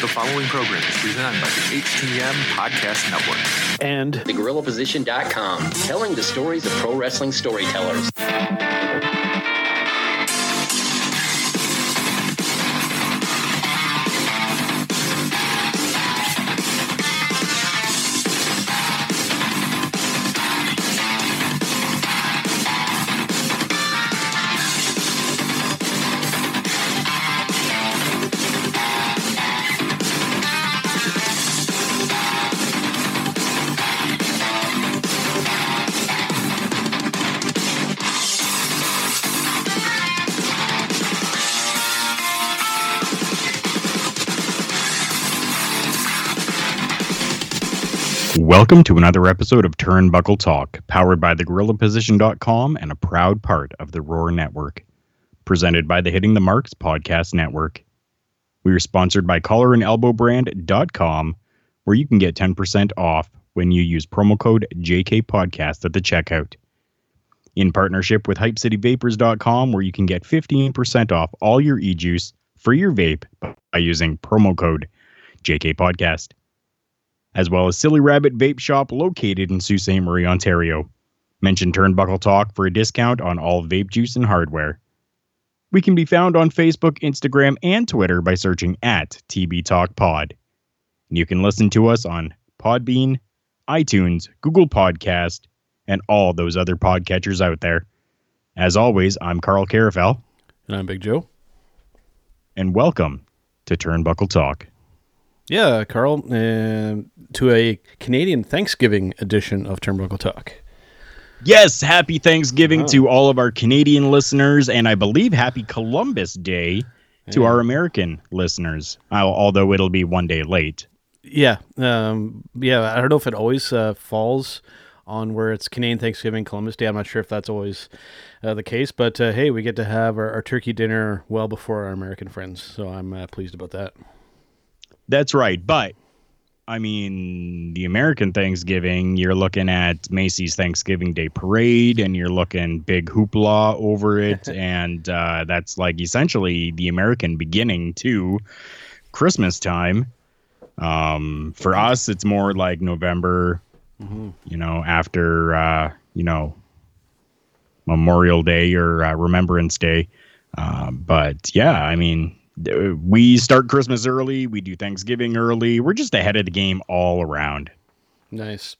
The following program is presented by the HTM Podcast Network. and TheGorillaPosition.com, telling the stories of pro wrestling storytellers. Welcome to another episode of Turnbuckle Talk, powered by thegorillaposition.com and a proud part of the Roar Network. Presented by the Hitting the Marks Podcast Network. We are sponsored by collarandelbowbrand.com, where you can get 10% off when you use promo code JKPodcast at the checkout. In partnership with HypeCityVapors.com, where you can get 15% off all your e-juice for your vape by using promo code JKPodcast as well as Silly Rabbit Vape Shop located in Sault Ste. Marie, Ontario. Mention Turnbuckle Talk for a discount on all vape juice and hardware. We can be found on Facebook, Instagram, and Twitter by searching at TB Talk Pod. You can listen to us on Podbean, iTunes, Google Podcast, and all those other podcatchers out there. As always, I'm Carl Carafel, and I'm Big Joe. and welcome to Turnbuckle Talk. Yeah, Carl, uh, to a Canadian Thanksgiving edition of Turnbuckle Talk. Yes, happy Thanksgiving Wow. to all of our Canadian listeners, and I believe happy Columbus Day to Yeah. our American listeners, although it'll be one day late. Yeah, um, yeah. I don't know if it always uh, falls on where it's Canadian Thanksgiving, Columbus Day. I'm not sure if that's always uh, the case, but uh, hey, we get to have our, our turkey dinner well before our American friends, so I'm uh, pleased about that. That's right, but I mean, the American Thanksgiving, you're looking at Macy's Thanksgiving Day Parade, and you're looking big hoopla over it, and uh, that's like essentially the American beginning to Christmas time. Um, for us, it's more like November, you know, after uh, you know Memorial Day or uh, Remembrance Day. Um, but yeah, I mean, we start Christmas early, we do Thanksgiving early. We're just ahead of the game all around. Nice.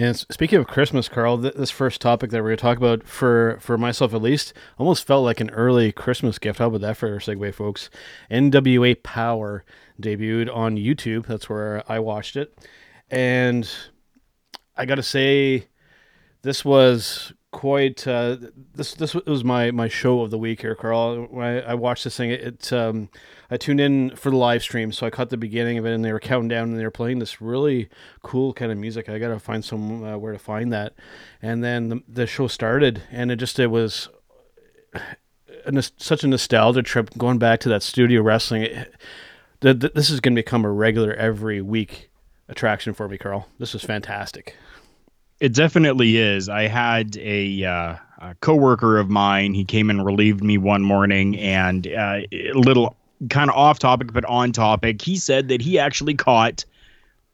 And speaking of Christmas, Carl, th- this first topic that we're going to talk about, for for myself at least, almost felt like an early Christmas gift. How about that for a segue, folks? NWA Power debuted on YouTube. That's where I watched it, and I got to say, this was quite. Uh, this this was my my show of the week here, Carl. When I, I watched this thing, it. it um, I tuned in for the live stream, so I caught the beginning of it, and they were counting down, and they were playing this really cool kind of music. I gotta find some uh, where to find that, and then the, the show started, and it just it was a, such a nostalgia trip going back to that studio wrestling. It, th- th- this is gonna become a regular every week attraction for me, Carl. This was fantastic. It definitely is. I had a, uh, a coworker of mine. He came and relieved me one morning, and uh, a little kind of off topic, but on topic. He said that he actually caught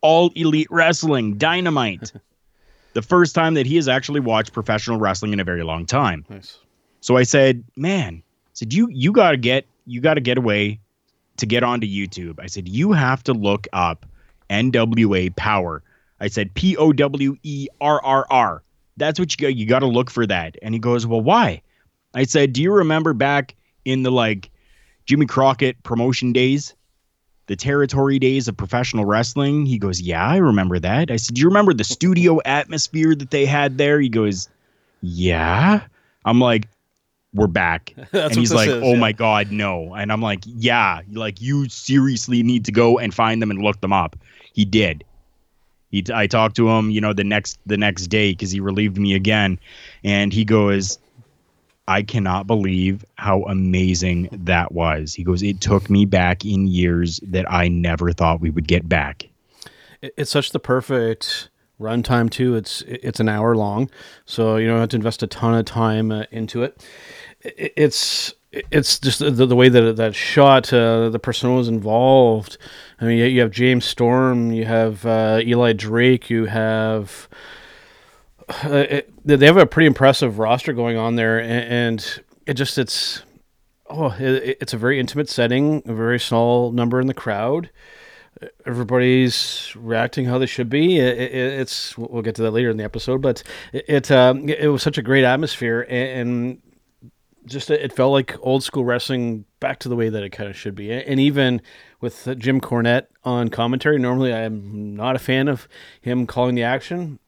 all elite wrestling dynamite. the first time that he has actually watched professional wrestling in a very long time. Nice. So I said, "Man, I said you you got to get you got to get away to get onto YouTube." I said, "You have to look up NWA Power." I said, "P O W E R R R." That's what you got. You got to look for that. And he goes, "Well, why?" I said, "Do you remember back in the like Jimmy Crockett promotion days?" The territory days of professional wrestling. He goes, Yeah, I remember that. I said, Do you remember the studio atmosphere that they had there? He goes, Yeah. I'm like, we're back. And he's like, is, oh yeah. my God, no. And I'm like, yeah, like you seriously need to go and find them and look them up. He did. He, I talked to him, you know, the next the next day because he relieved me again, and he goes, I cannot believe how amazing that was. He goes, it took me back in years that I never thought we would get back. It's such the perfect runtime too. It's it's an hour long, so you don't have to invest a ton of time uh, into it. It's it's just the, the way that that shot, uh, the personas involved, I mean, you have James Storm, you have uh, Eli Drake, you have. Uh, it, they have a pretty impressive roster going on there, and, and it just it's oh, it, it's a very intimate setting, a very small number in the crowd. Everybody's reacting how they should be. It, it's we'll get to that later in the episode, but it um, it was such a great atmosphere, and just it felt like old school wrestling back to the way that it kind of should be. And even with Jim Cornette on commentary, normally I am not a fan of him calling the action.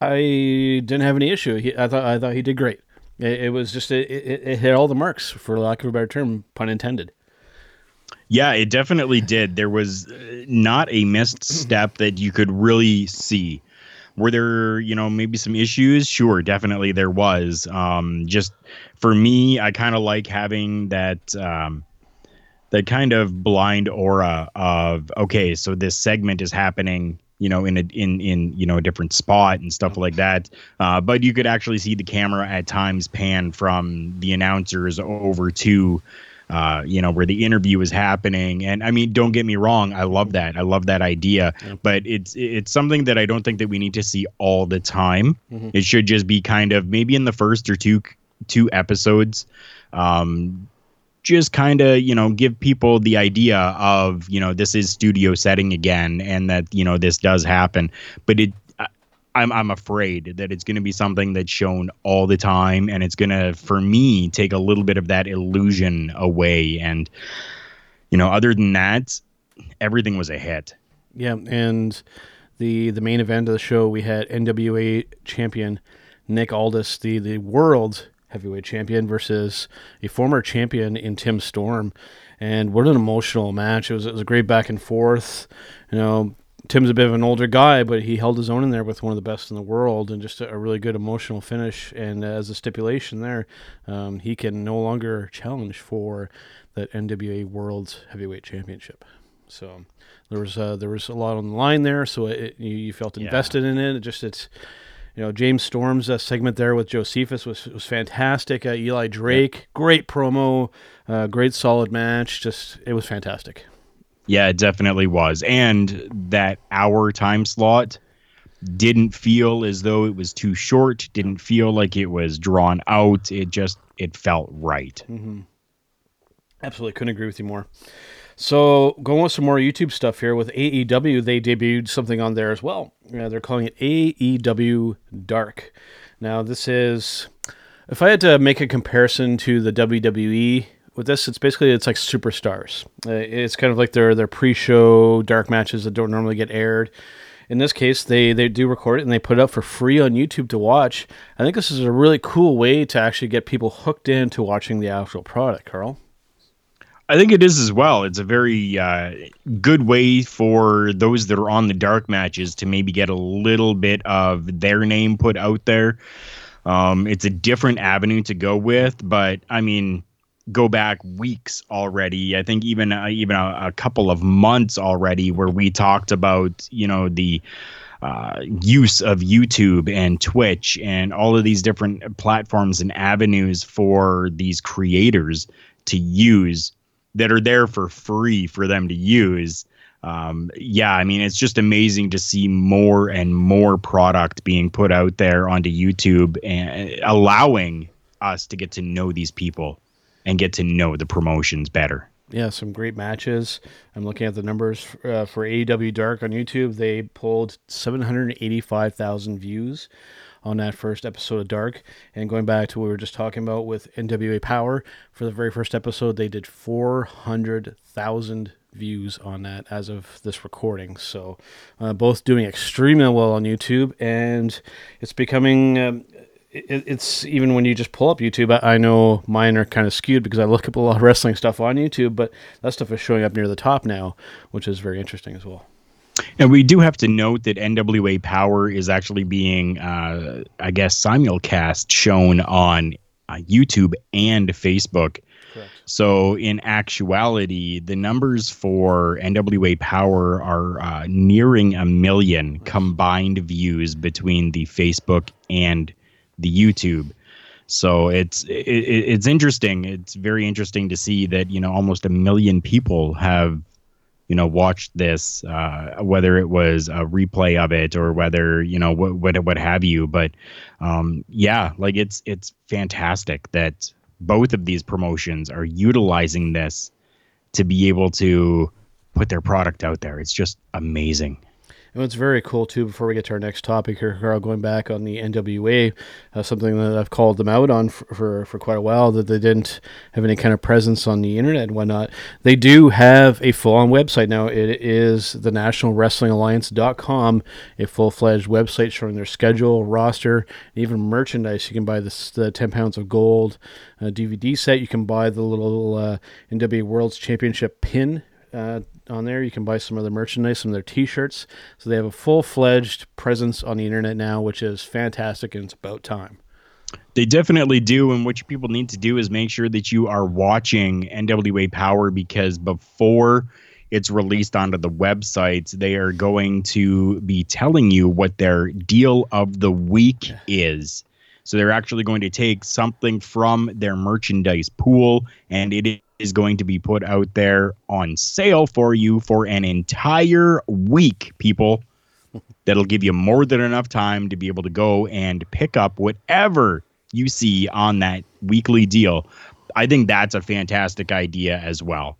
I didn't have any issue. He, I thought I thought he did great. It, it was just it, it, it, hit all the marks, for lack of a better term, pun intended. Yeah, it definitely did. There was uh, not a missed step that you could really see. Were there, you know, maybe some issues? Sure, definitely there was. Um, just for me, I kind of like having that um, that kind of blind aura of okay, so this segment is happening, you know, in a in in you know a different spot and stuff like that. Uh, but you could actually see the camera at times pan from the announcers over to uh, you know, where the interview is happening. And I mean, don't get me wrong, I love that. I love that idea, but it's it's something that I don't think that we need to see all the time. Mm-hmm. It should just be kind of maybe in the first or two two episodes. Um, just kind of you know give people the idea of you know this is studio setting again and that you know this does happen but it I'm I'm afraid that it's going to be something that's shown all the time, and it's going to, for me, take a little bit of that illusion away. And you know, other than that, everything was a hit. Yeah, and the the main event of the show, we had NWA champion Nick Aldis, the the world heavyweight champion, versus a former champion in Tim Storm. And what an emotional match! It was it was a great back and forth. You know, Tim's a bit of an older guy, but he held his own in there with one of the best in the world, and just a, a really good emotional finish. And as a stipulation there, um, he can no longer challenge for that NWA World Heavyweight Championship. So there was uh, there was a lot on the line there, so it, you, you, felt invested yeah. in it. it. Just it's you know James Storm's uh, segment there with Josephus was was fantastic. Uh, Eli Drake, yeah. great promo, uh, great solid match. Just it was fantastic. Yeah, it definitely was. And that hour time slot didn't feel as though it was too short, didn't feel like it was drawn out. It just it felt right. Mm-hmm. Absolutely couldn't agree with you more. So going with some more YouTube stuff here with AEW, they debuted something on there as well. Yeah, they're calling it AEW Dark. Now this is if I had to make a comparison to the WWE with this, it's basically it's like superstars. Uh, it's kind of like their their pre-show dark matches that don't normally get aired. In this case, they they do record it and they put it up for free on YouTube to watch. I think this is a really cool way to actually get people hooked into watching the actual product, Carl. I think it is as well. It's a very uh, good way for those that are on the dark matches to maybe get a little bit of their name put out there. Um, it's a different avenue to go with, but I mean, go back weeks already. I think even uh, even a, a, couple of months already, where we talked about you know the uh, use of YouTube and Twitch and all of these different platforms and avenues for these creators to use that are there for free for them to use. Um, yeah, I mean, it's just amazing to see more and more product being put out there onto YouTube and allowing us to get to know these people and get to know the promotions better. Yeah, some great matches. I'm looking at the numbers uh, for AEW Dark on YouTube. They pulled 785,000 views on that first episode of Dark. And going back to what we were just talking about with NWA Power, for the very first episode, they did 400,000 views on that as of this recording. So, uh, both doing extremely well on YouTube, and it's becoming um, it, it's even when you just pull up YouTube. I, know mine are kind of skewed because I look up a lot of wrestling stuff on YouTube, but that stuff is showing up near the top now, which is very interesting as well. And we do have to note that NWA Power is actually being, uh, I guess, simulcast shown on uh, YouTube and Facebook. Correct. So, in actuality, the numbers for NWA Power are uh, nearing a million combined views between the Facebook and the YouTube. So it's it, it's interesting. It's very interesting to see that you know almost a million people have you know, watched this, uh, whether it was a replay of it or whether you know what what what have you. But um, yeah, like it's it's fantastic that both of these promotions are utilizing this to be able to put their product out there. It's just amazing. And what's very cool too, before we get to our next topic here, Carl, going back on the NWA, uh, something that I've called them out on for, for, for, quite a while, that they didn't have any kind of presence on the internet and whatnot. They do have a full on website now. It is the National Wrestling Alliance.com, a full fledged website showing their schedule, roster, and even merchandise. You can buy this, the 10 pounds of gold uh, DVD set. You can buy the little uh, NWA World's Championship pin uh, on there. You can buy some of their merchandise, some of their T-shirts. So they have a full-fledged presence on the internet now, which is fantastic, and it's about time. They definitely do, and what people need to do is make sure that you are watching NWA Power because before it's released onto the websites, they are going to be telling you what their deal of the week is. So they're actually going to take something from their merchandise pool and it is going to be put out there on sale for you for an entire week, people. That'll give you more than enough time to be able to go and pick up whatever you see on that weekly deal. I think that's a fantastic idea as well.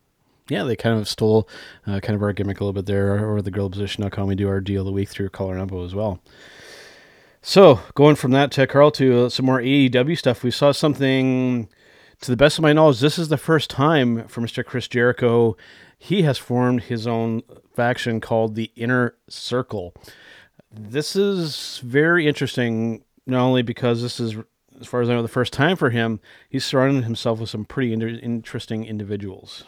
Yeah, they kind of stole uh, kind of our gimmick a little bit there, or the gorillaposition.com. We do our deal of the week through Collar as well. So going from that to Carl to uh, some more AEW stuff, we saw something. To the best of my knowledge, this is the first time for Mr. Chris Jericho. He has formed his own faction called the Inner Circle. This is very interesting, not only because this is, as far as I know, the first time for him. He's surrounded himself with some pretty inter- interesting individuals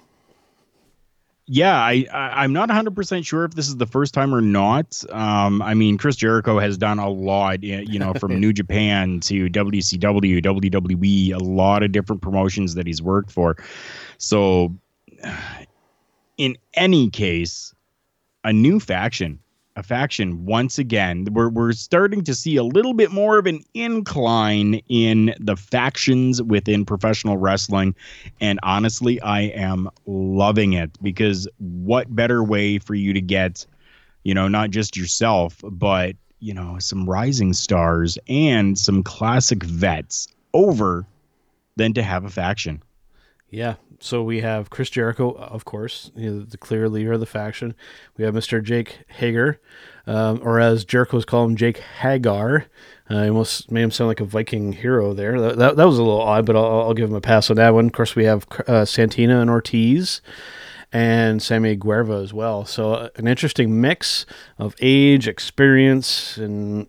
yeah, I, I am not 100 percent sure if this is the first time or not. Um, I mean, Chris Jericho has done a lot, you know, from New Japan to WCW, WWE, a lot of different promotions that he's worked for. So, in any case, a new faction a faction once again. We're, we're starting to see a little bit more of an incline in the factions within professional wrestling. And honestly, I am loving it because what better way for you to get, you know, not just yourself, but, you know, some rising stars and some classic vets over than to have a faction. Yeah. So we have Chris Jericho, of course, you know, the clear leader of the faction. We have Mr. Jake Hager, um, or as Jericho's called him, Jake Hagar. Uh, almost made him sound like a Viking hero there. That, that, that was a little odd, but I'll, I'll, give him a pass on that one. Of course, we have uh, Santana and Ortiz and Sammy Guevara as well. So uh, an interesting mix of age, experience, and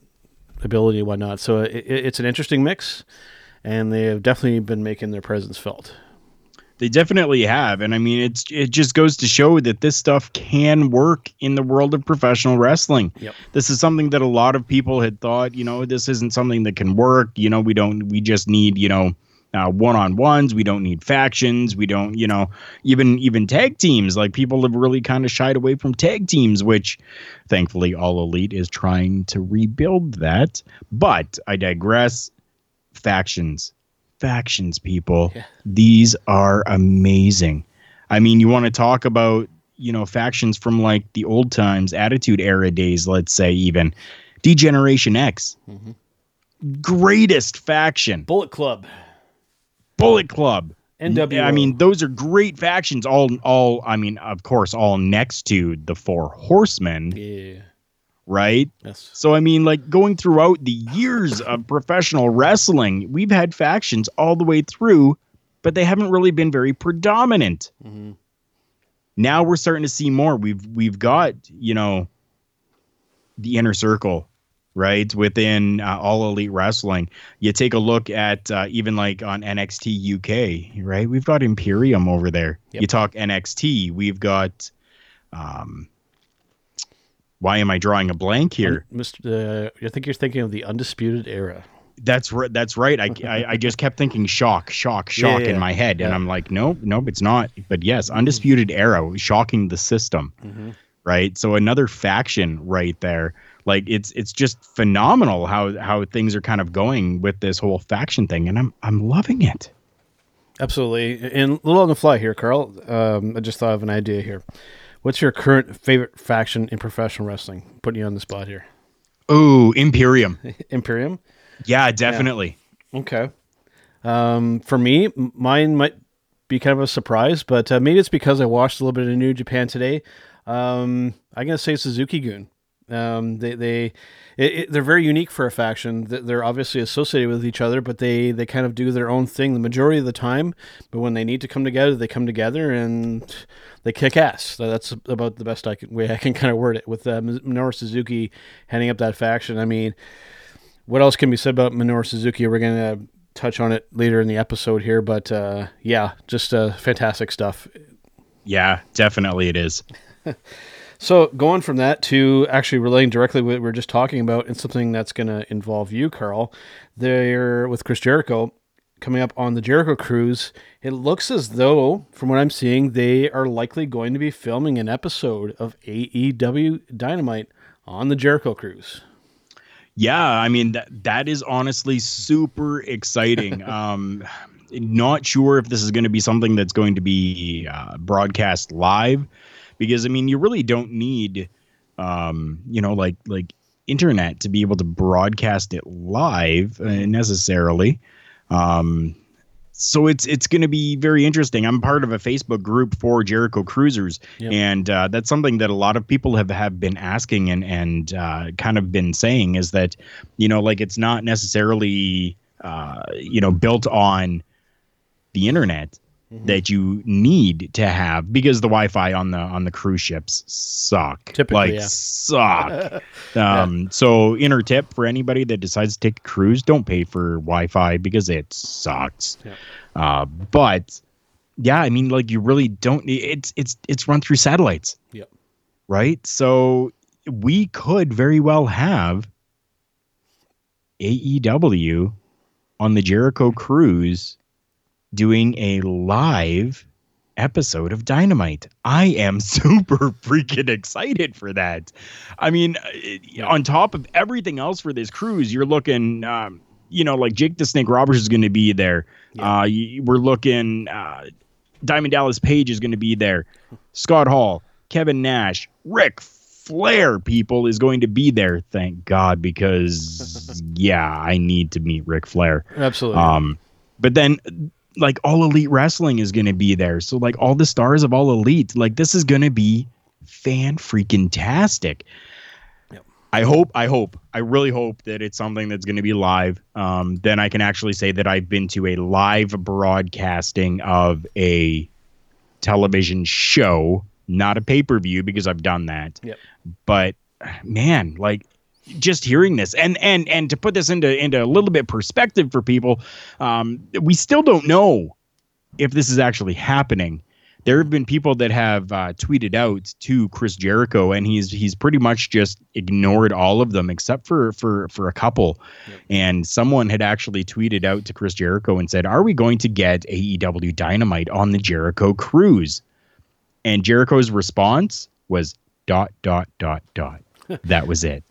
ability and whatnot. So it, it's an interesting mix, and they have definitely been making their presence felt. They definitely have, and I mean, it's it just goes to show that this stuff can work in the world of professional wrestling. Yep. This is something that a lot of people had thought, you know, this isn't something that can work. You know, we don't, we just need, you know, uh, one-on-ones. We don't need factions. We don't you know even even tag teams. Like people have really kind of shied away from tag teams which thankfully all elite is trying to rebuild that. But i digress. Factions factions, people. Yeah. These are amazing. I mean, you want to talk about, you know, factions from like the old times, Attitude Era days, let's say, even D-Generation X. Mm-hmm. Greatest faction. Bullet Club. Bullet Club. NWO. I mean, those are great factions. All, all. I mean, of course, all next to the Four Horsemen. Yeah right? Yes. So I mean, like going throughout the years of professional wrestling, we've had factions all the way through, but they haven't really been very predominant. Mm-hmm. Now we're starting to see more. We've we've got you know the inner circle, right? Within uh, all elite wrestling, you take a look at uh, even like on NXT UK, right? We've got Imperium over there. Yep. You talk NXT, we've got. Um, why am I drawing a blank here? Mr. Uh, I think you're thinking of the Undisputed Era. That's right. That's right. I, I, I, just kept thinking shock, shock, shock yeah, yeah, in my head, yeah. and I'm like, nope, nope, it's not. But yes, Undisputed Era, shocking the system, mm-hmm. right? So another faction right there. Like it's it's just phenomenal how how things are kind of going with this whole faction thing, and I'm I'm loving it. Absolutely. And a little on the fly here, Carl. Um, I just thought of an idea here What's your current favorite faction in professional wrestling? Putting you on the spot here. Oh, Imperium. Imperium. Yeah, definitely. Okay. Um, for me, mine might be kind of a surprise, but uh, maybe it's because I watched a little bit of New Japan today. Um, I'm gonna say Suzuki Gun. Um, they they it, it, they're very unique for a faction. They're obviously associated with each other, but they they kind of do their own thing the majority of the time. But when they need to come together, they come together and they kick ass. So that's about the best I can, way I can kind of word it. With uh, Minoru Suzuki heading up that faction, I mean, what else can be said about Minoru Suzuki? We're gonna touch on it later in the episode here, but uh, yeah, just uh, fantastic stuff. Yeah, definitely it is. So going from that to actually relating directly what we were just talking about and something that's going to involve you, Carl. They're with Chris Jericho coming up on the Jericho cruise. It looks as though, from what I'm seeing, they are likely going to be filming an episode of AEW Dynamite on the Jericho cruise. Yeah, I mean that that is honestly super exciting. um, not sure if this is going to be something that's going to be uh, broadcast live, because I mean you really don't need, um, you know, like like internet to be able to broadcast it live uh, necessarily. Um, so it's it's going to be very interesting. I'm part of a Facebook group for Jericho Cruisers, Yep. and uh, that's something that a lot of people have have been asking and and uh, kind of been saying is that you know like it's not necessarily uh, you know built on the internet that you need to have because the Wi-Fi on the on the cruise ships suck. Typically, like yeah. suck. um, So inner tip for anybody that decides to take a cruise, don't pay for Wi-Fi because it sucks. Yeah. Uh, but yeah, I mean, like you really don't need it's it's it's run through satellites, Yep. right? So we could very well have AEW on the Jericho cruise doing a live episode of Dynamite. I am super freaking excited for that. I mean, uh, on top of everything else for this cruise, you're looking, um, you know, like Jake the Snake Roberts is going to be there. Uh, y- we're looking, uh, Diamond Dallas Page is going to be there. Scott Hall, Kevin Nash, Ric Flair, people is going to be there. Thank God, because yeah, I need to meet Ric Flair. Absolutely. Um, but then like all elite wrestling is going to be there. So like all the stars of all elite, like this is going to be fan freaking tastic. Yep. I hope, I hope, I really hope that it's something that's going to be live. Um, then I can actually say that I've been to a live broadcasting of a television show, not a pay per view because I've done that. Yep. But man, like just hearing this and and and to put this into into a little bit perspective for people um we still don't know if this is actually happening there have been people that have uh, tweeted out to Chris Jericho, and he's he's pretty much just ignored all of them except for for for a couple. And someone had actually tweeted out to Chris Jericho and said, "Are we going to get AEW Dynamite on the Jericho cruise?" And Jericho's response was dot dot dot dot. that was it.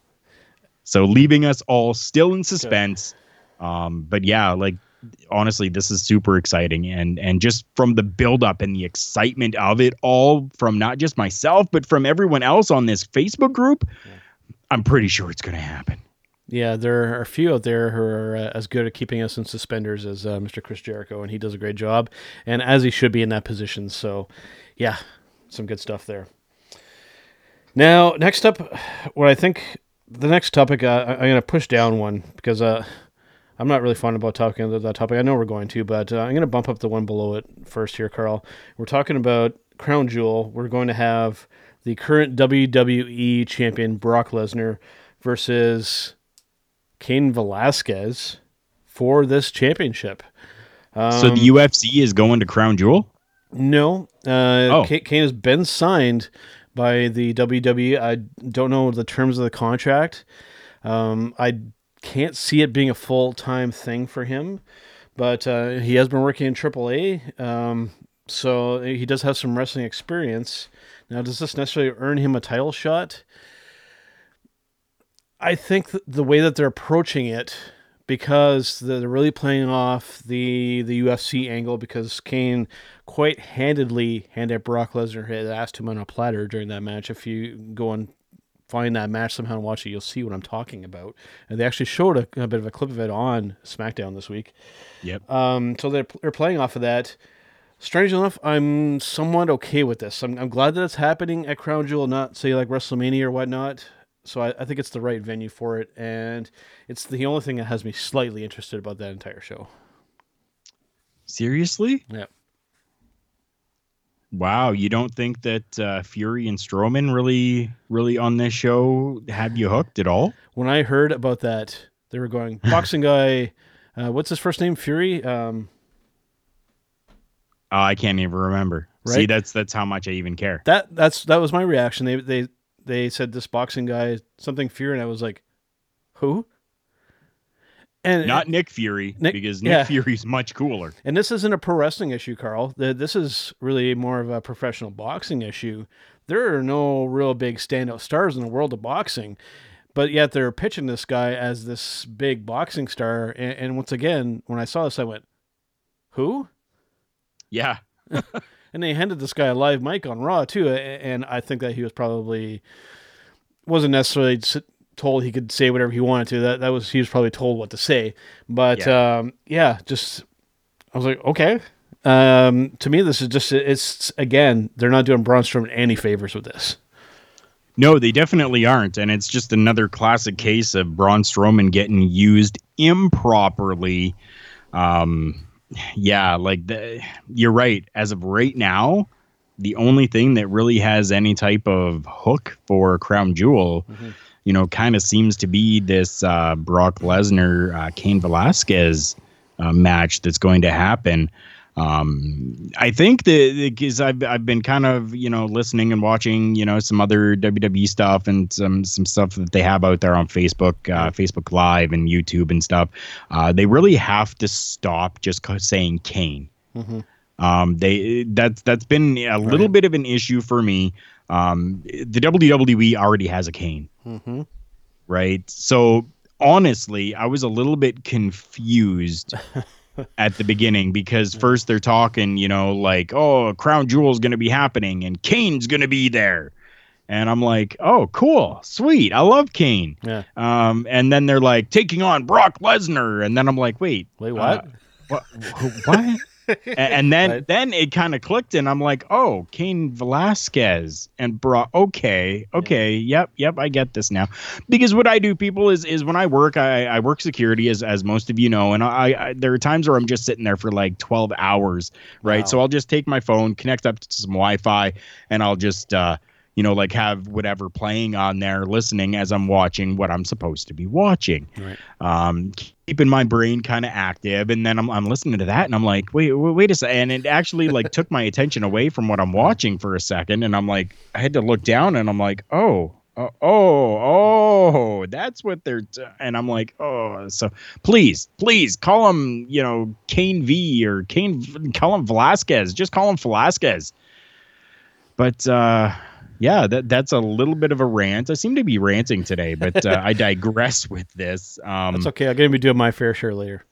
So leaving us all still in suspense. Um, but yeah, like honestly, this is super exciting, and and just from the build up and the excitement of it all, from not just myself but from everyone else on this Facebook group, I'm pretty sure it's going to happen. Yeah, there are a few out there who are uh, as good at keeping us in suspenders as uh, Mr. Chris Jericho, and he does a great job, and as he should be in that position. So, yeah, some good stuff there. Now, next up, what I think the next topic, uh, I- I'm going to push down one because uh, I'm not really fond about talking about that topic. I know we're going to, but uh, I'm going to bump up the one below it first here, Carl. We're talking about Crown Jewel. We're going to have the current WWE champion, Brock Lesnar, versus Cain Velasquez for this championship. so the UFC is going to Crown Jewel. No, uh, Oh. Kane has been signed by the WWE. I don't know the terms of the contract. Um, I can't see it being a full time thing for him, but uh, he has been working in AAA, um, so he does have some wrestling experience. Now, does this necessarily earn him a title shot? I think th- the way that they're approaching it, because they're really playing off the the UFC angle because Kane quite handedly handed Brock Lesnar his ass to him on a platter during that match. If you go and find that match somehow and watch it, you'll see what I'm talking about. And they actually showed a, a bit of a clip of it on SmackDown this week. Yep. Um, so they're, they're playing off of that. Strange enough, I'm somewhat okay with this. I'm, I'm glad that it's happening at Crown Jewel, not say like WrestleMania or whatnot. So I, I think it's the right venue for it, and it's the only thing that has me slightly interested about that entire show. Seriously? Yeah. Wow, you don't think that uh, Fury and Strowman really, really on this show have you hooked at all? When I heard about that, they were going boxing guy. Uh, what's his first name? Fury. Um, Uh, I can't even remember. See, that's that's how much I even care. that that's that was my reaction. They they they said this boxing guy something Fury, and I was like, who? And Not Nick Fury, Nick- because Nick yeah. Fury's much cooler. And this isn't a pro wrestling issue, Carl. This is really more of a professional boxing issue. There are no real big standout stars in the world of boxing, but yet they're pitching this guy as this big boxing star. And, and once again, when I saw this, I went, "Who?" Yeah, And they handed this guy a live mic on Raw too. And I think that he was probably wasn't necessarily told he could say whatever he wanted to. That that was he was probably told what to say. But Yeah. um, yeah, just I was like, okay. Um, to me, this is just it's again they're not doing Braun Strowman any favors with this. no, they definitely aren't, and it's just another classic case of Braun Strowman getting used improperly. Um, yeah, like the, you're right. As of right now, the only thing that really has any type of hook for Crown Jewel, you know, kind of seems to be this uh, Brock Lesnar, uh, Cain Velasquez uh, match that's going to happen. Um, I think that because I've I've been kind of you know listening and watching you know some other WWE stuff and some some stuff that they have out there on Facebook, uh, Facebook Live and YouTube and stuff. Uh, they really have to stop just saying Kane. Um, they that's that's been a little Right. bit of an issue for me. Um, the WWE already has a Kane, Mm-hmm. right? So honestly, I was a little bit confused at the beginning because first they're talking, you know, like, oh, Crown Jewel is going to be happening and Kane's going to be there. And I'm like, oh, cool, sweet. I love Kane. Yeah. Um, and then they're like taking on Brock Lesnar. And then I'm like, wait, Wait, what? uh, what? wh- what? And then Right. then it kind of clicked and i'm like oh Cain velasquez and brock okay okay yep yep i get this now because what i do people is is when i work i, I work security as as most of you know and I, I there are times where i'm just sitting there for like 12 hours right Wow. so i'll just take my phone connect up to some wi-fi and i'll just uh you know like have whatever playing on there listening as i'm watching what i'm supposed to be watching Right. um, keeping my brain kind of active. And then I'm, I'm listening to that and I'm like, wait, wait, a second. And it actually like took my attention away from what I'm watching for a second. And I'm like, I had to look down and I'm like, oh, oh, oh, oh, that's what they're, t-. and I'm like, oh, so please, please call him, you know, Kane V or Kane, call him Velasquez. Just call him Velasquez. But, uh, yeah, that that's a little bit of a rant. I seem to be ranting today, but uh, I digress with this. Um, That's okay. I'm gonna be doing my fair share later.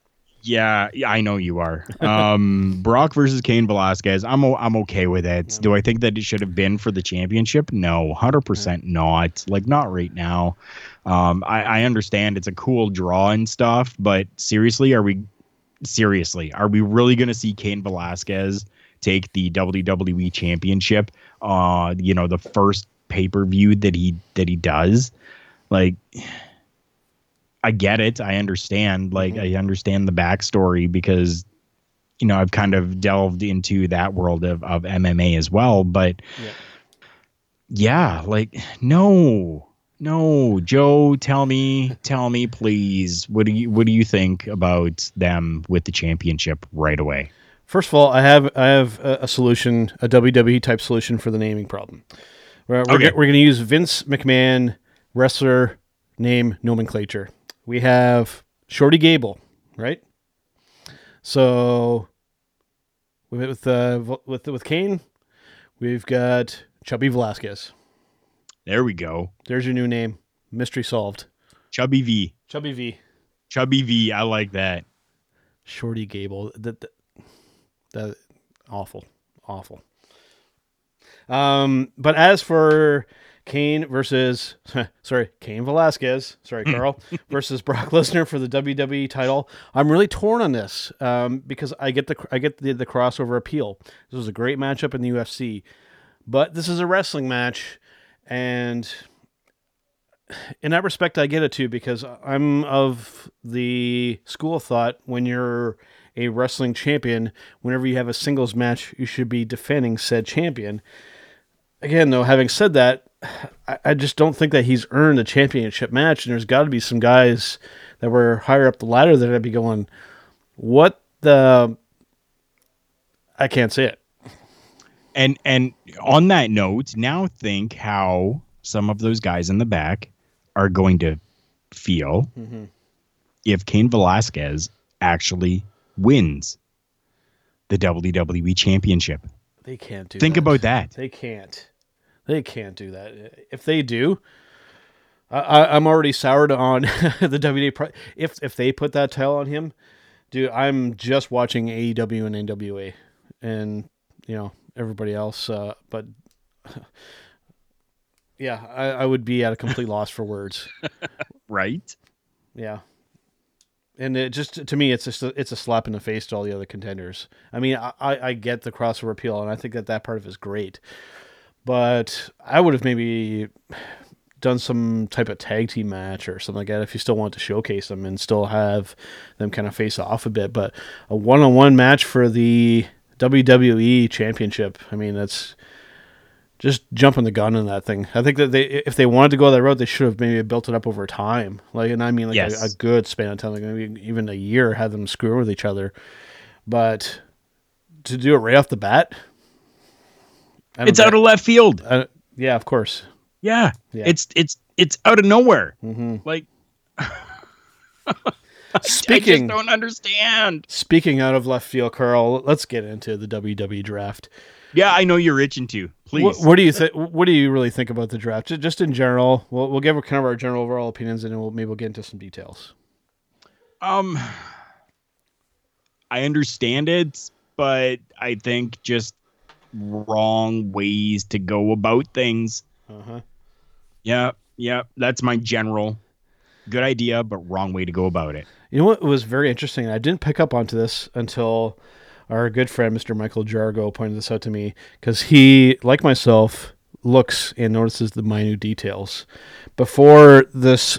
yeah, yeah, I know you are. Um, Brock versus Cain Velasquez. I'm o- I'm okay with it. Do I think that it should have been for the championship? No, hundred percent not. Like not right now. Um, I, I understand it's a cool draw and stuff, but seriously, are we seriously are we really going to see Cain Velasquez take the WWE championship? Uh, you know, the first pay per view that he that he does, like. I get it. I understand. Like I understand the backstory because you know I've kind of delved into that world of of MMA as well. But Yeah. yeah, like no, no, Joe, tell me, tell me, please. What do you what do you think about them with the championship right away? First of all, I have I have a, a solution, a WWE type solution for the naming problem. We're, we're, we're going to use Vince McMahon wrestler name nomenclature. We have Shorty Gable, right? So with uh, with with Kane, we've got Chubby Velasquez. There we go. There's your new name. Mystery solved. Chubby V. Chubby V. Chubby V. I like that. Shorty Gable. That, that, that awful, awful. Um, but as for Kane versus, sorry, Cain Velasquez, sorry, Carl, versus Brock Lesnar for the WWE title, I'm really torn on this um, because I get the I get the, the crossover appeal. This was a great matchup in the UFC, but this is a wrestling match, and in that respect, I get it too because I'm of the school of thought when you're a wrestling champion, whenever you have a singles match, you should be defending said champion. Again, though, having said that, I, I just don't think that he's earned a championship match, and there's got to be some guys that were higher up the ladder that I'd be going, what the? I can't say it. And and on that note, now think how some of those guys in the back are going to feel Mm-hmm. if Cain Velasquez actually wins the WWE championship. They can't do. Think that. about that. They can't. They can't do that. If they do, I, I'm already soured on the WWE. Pro- if if they put that title on him, dude, I'm just watching AEW and NWA, and you know everybody else. Uh, but yeah, I, I would be at a complete loss for words. Right? Yeah. And it just to me, it's just a, it's a slap in the face to all the other contenders. I mean, I, I get the crossover appeal, and I think that that part of it is great. But I would have maybe done some type of tag team match or something like that if you still want to showcase them and still have them kind of face off a bit. But a one on one match for the WWE Championship, I mean, that's just jumping the gun on that thing. I think that they, if they wanted to go that road, they should have maybe built it up over time. Like, and I mean, like Yes. a, a good span of time, like maybe even a year, have them screw with each other. But to do it right off the bat, It's out of left field. Yeah, of course. Yeah. Yeah. It's it's it's out of nowhere. hmm Like Speaking I just don't understand. speaking out of left field, Carl, let's get into the WWE draft. Yeah, I know you're itching to. Please. What, what do you think? What do you really think about the draft? Ju- Just in general, we'll, we'll give kind of our general overall opinions, and then we'll maybe we'll get into some details. Um, I understand it, but I think just wrong ways to go about things. Uh-huh. Yeah, yeah, that's my general. Good idea, but wrong way to go about it. You know what was very interesting? I didn't pick up onto this until our good friend Mr. Michael Jargo pointed this out to me because he, like myself, looks and notices the minute details. Before this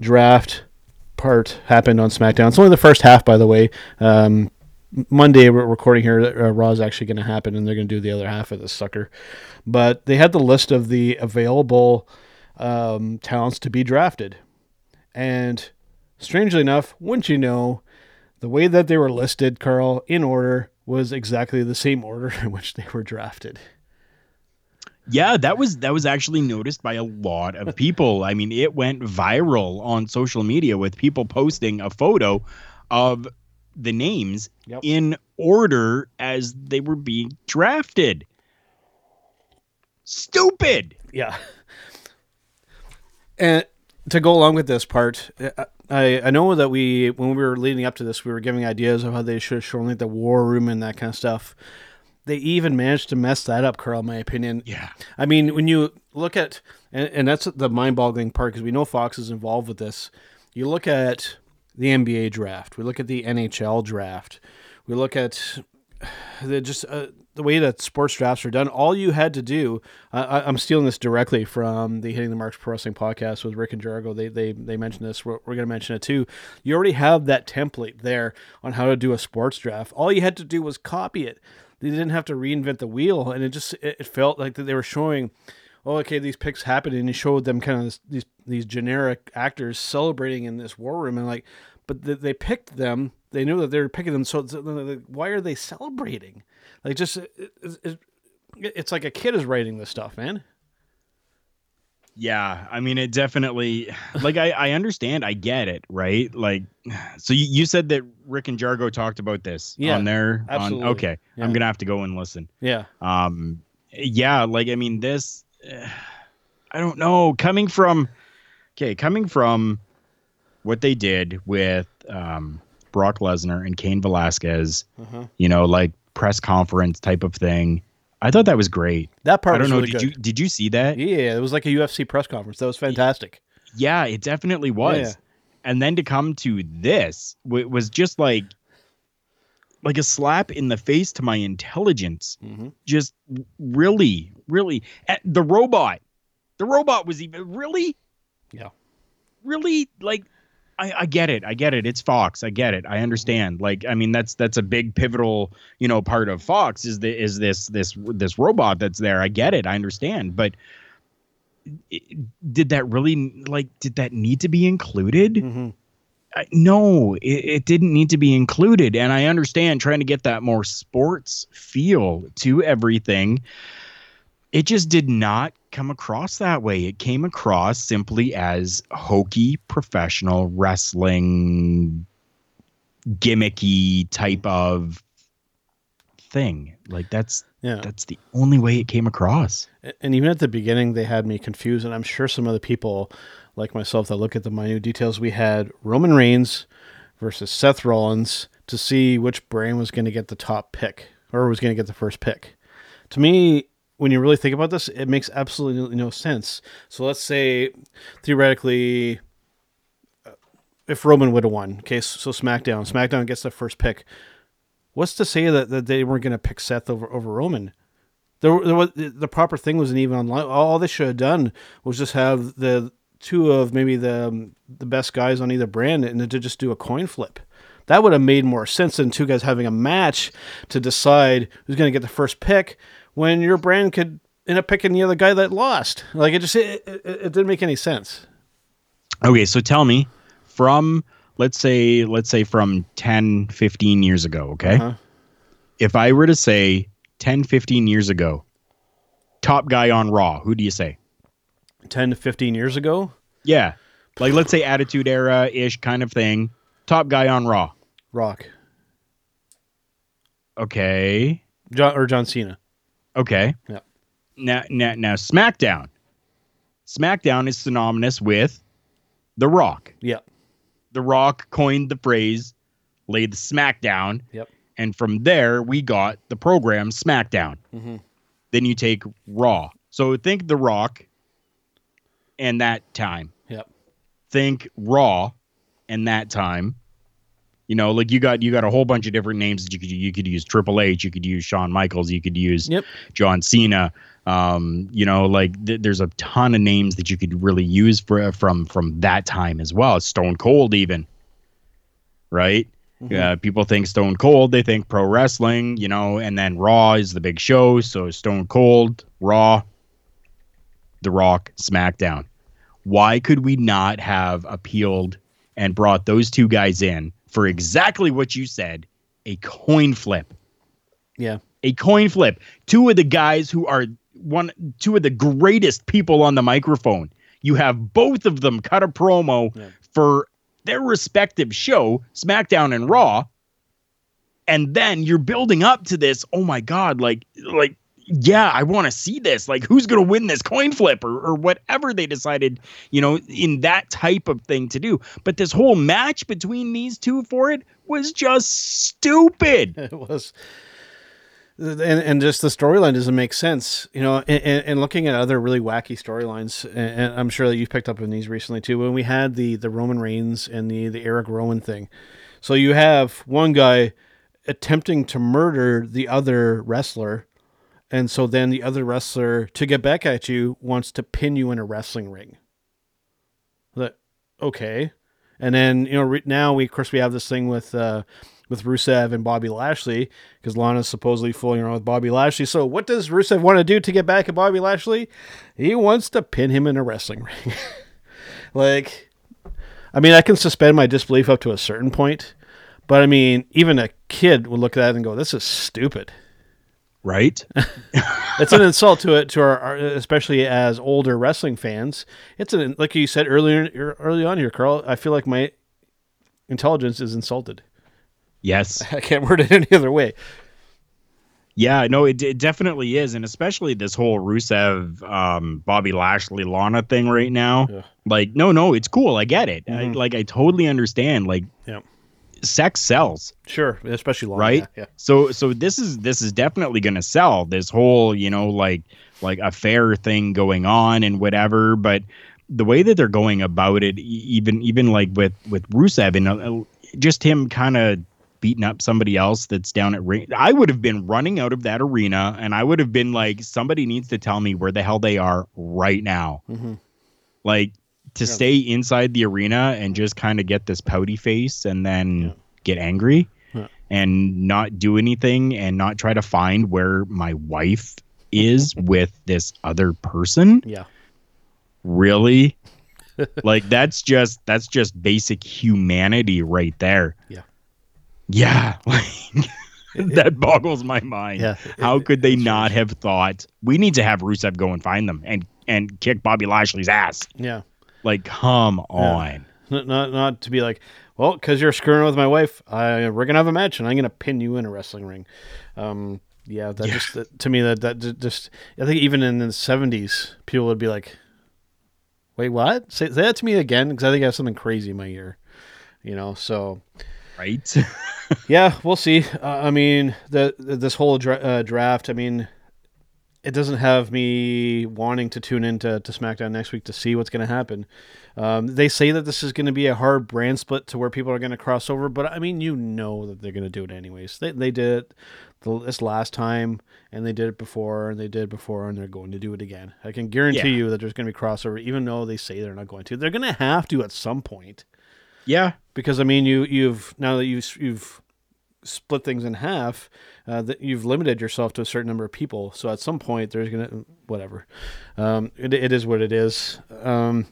draft part happened on SmackDown, it's only the first half, by the way. Um, Monday, we're recording here. Uh, Raw is actually going to happen, and they're going to do the other half of this sucker. But they had the list of the available um, talents to be drafted, and strangely enough, wouldn't you know, the way that they were listed, Carl, in order was exactly the same order in which they were drafted. Yeah, that was that was actually noticed by a lot of people. I mean, it went viral on social media with people posting a photo of the names Yep. in order as they were being drafted. Stupid. Yeah. And to go along with this part, uh, I I know that we when we were leading up to this, we were giving ideas of how they should have shown like the war room and that kind of stuff. They even managed to mess that up, Carl. In my opinion, Yeah. I mean, when you look at, and, and that's the mind boggling part because we know Fox is involved with this. You look at the NBA draft, we look at the NHL draft, we look at the just uh, the way that sports drafts are done. All you had to do, I I, I'm stealing this directly from the Hitting the Marks Pro Wrestling podcast with Rick and Jargo. They they they mentioned this. We're, we're going to mention it too. You already have that template there on how to do a sports draft. All you had to do was copy it. They didn't have to reinvent the wheel, and it just it, it felt like that they were showing. Oh, okay. These picks happened, and you showed them kind of this, these these generic actors celebrating in this war room, and like, but th- they picked them. They knew that they were picking them. So, why are they celebrating? Like, just it, it, it, it's like a kid is writing this stuff, man. Yeah, I mean, it definitely like I I understand, I get it, right? Like, so you, you said that Rick and Jargo talked about this Yeah, on their absolutely. on okay. Yeah. I'm gonna have to go and listen. Yeah, Um, yeah, like I mean, this, eh, I don't know, coming from, okay, coming from what they did with um, Brock Lesnar and Cain Velasquez, Uh-huh. you know, like press conference type of thing. I thought that was great. That part I don't know. really did good. you did you see that? Yeah, it was like a UFC press conference. That was fantastic. Yeah, it definitely was. Yeah. And then to come to this w- was just like like a slap in the face to my intelligence. Mhm. Just really, really eh, the robot. The robot was even really Yeah. really like I, I get it. I get it. It's Fox. I get it. I understand. Like, I mean, that's that's a big pivotal, you know, part of Fox is the is this this this robot that's there. I get it. I understand. But it, did that really like did that need to be included? hmm I, no, it, it didn't need to be included. And I understand trying to get that more sports feel to everything. It just did not come across that way. It came across simply as hokey professional wrestling, gimmicky type of thing. Like that's Yeah. that's the only way it came across. And even at the beginning, they had me confused. And I'm sure some other people, like myself, that look at the minute details. We had Roman Reigns versus Seth Rollins to see which brand was going to get the top pick or was going to get the first pick. To me, when you really think about this, it makes absolutely no sense. So let's say theoretically, uh, if Roman would have won, okay, so SmackDown, SmackDown gets the first pick. What's to say that, that they weren't going to pick Seth over, over Roman? There, there was the proper thing wasn't even online. All they should have done was just have the two of maybe the um, the best guys on either brand, and to just do a coin flip. That would have made more sense than two guys having a match to decide who's going to get the first pick when your brand could end up picking the other guy that lost. Like it just it, it, it didn't make any sense. Okay, so tell me from let's say let's say from 10 15 years ago, okay? Uh-huh. If I were to say 10 15 years ago, top guy on Raw, who do you say? Ten to fifteen years ago, Yeah. Like let's say attitude era ish kind of thing. Top guy on Raw. Rock, Okay. John or John Cena. Okay. Yeah. Now now now SmackDown. SmackDown is synonymous with The Rock. Yeah. The Rock coined the phrase lay the smackdown. Yep. And from there, we got the program SmackDown. Mhm. Then you take Raw. So think The Rock and that time. Yep. Think Raw and that time. You know, like you got you got a whole bunch of different names that you could you could use Triple H, you could use Shawn Michaels, you could use Yep. John Cena. Um, you know, like th- there's a ton of names that you could really use for from from that time as well. Stone Cold, even. Right. Uh, people think Stone Cold, they think pro wrestling, you know, and then Raw is the big show. So Stone Cold, Raw, The Rock, SmackDown. Why could we not have appealed and brought those two guys in for exactly what you said a coin flip? Yeah. a coin flip. Two of the guys who are one, two of the greatest people on the microphone. You have both of them cut a promo Yeah. for their respective show, SmackDown and Raw, and then you're building up to this. Oh my God! Like, like, yeah, I want to see this. Like, who's gonna win this coin flip or or whatever they decided, you know, in that type of thing to do. But this whole match between these two for it was just stupid. it was and, and just the storyline doesn't make sense you know and, and, looking at other really wacky storylines and i'm sure that you've picked up on these recently too when we had the the roman reigns and the the erick rowan thing so you have one guy attempting to murder the other wrestler and so then the other wrestler to get back at you wants to pin you in a wrestling ring that okay and then you know re- now we of course we have this thing with uh with Rusev and Bobby Lashley because Lana's supposedly fooling around with Bobby Lashley. So what does Rusev want to do to get back at Bobby Lashley? He wants to pin him in a wrestling ring. like, I mean, I can suspend my disbelief up to a certain point, but I mean, even a kid would look at that and go, "This is stupid." Right? It's an insult to it to our, our especially as older wrestling fans. It's an like you said earlier early on here, Carl. I feel like my intelligence is insulted. Yes. I can't word it any other way. Yeah, no, it, it definitely is, and especially this whole Rusev, um, Bobby Lashley, Lana thing right now. Yeah. Like, no, no, it's cool. I get it. I, Mhm. like, I totally understand. Like, Yeah. Sex sells, Sure, especially long. right? Yeah. So, so this is this is definitely going to sell. This whole, you know, like like affair thing going on and whatever. But the way that they're going about it, even even like with with Rusev and uh, just him kind of beating up somebody else that's down at ring. I would have been running out of that arena and I would have been like, somebody needs to tell me where the hell they are right now. Mhm. Like to Yeah. stay inside the arena and just kind of get this pouty face and then Yeah. get angry Yeah. and not do anything and not try to find where my wife is with this other person Yeah. really like that's just that's just basic humanity right there Yeah. yeah like that boggles my mind Yeah. how could they not have thought we need to have rusev go and find them and and kick bobby lashley's ass Yeah. Like come on Not, not not to be like, well, because you're screwing with my wife, I, we're gonna have a match, and I'm gonna pin you in a wrestling ring. Um, yeah, that Yeah. just that, to me that that just I think even in the '70s, people would be like, "Wait, what? Say, say that to me again," because I think I have something crazy in my ear. You know, so right yeah, we'll see. Uh, I mean, the, the this whole dra- uh, draft. I mean, it doesn't have me wanting to tune into to SmackDown next week to see what's going to happen. Um, they say that this is going to be a hard brand split to where people are going to cross over, but I mean, you know that they're going to do it anyways. They they did it the, this last time, and they did it before, and they did it before, and they're going to do it again. I can guarantee Yeah. you that there's going to be crossover, even though they say they're not going to. They're going to have to at some point yeah because I mean you you've now that you've you've split things in half, uh, that you've limited yourself to a certain number of people. So at some point there's gonna whatever. Um, it, it is what it is. Um,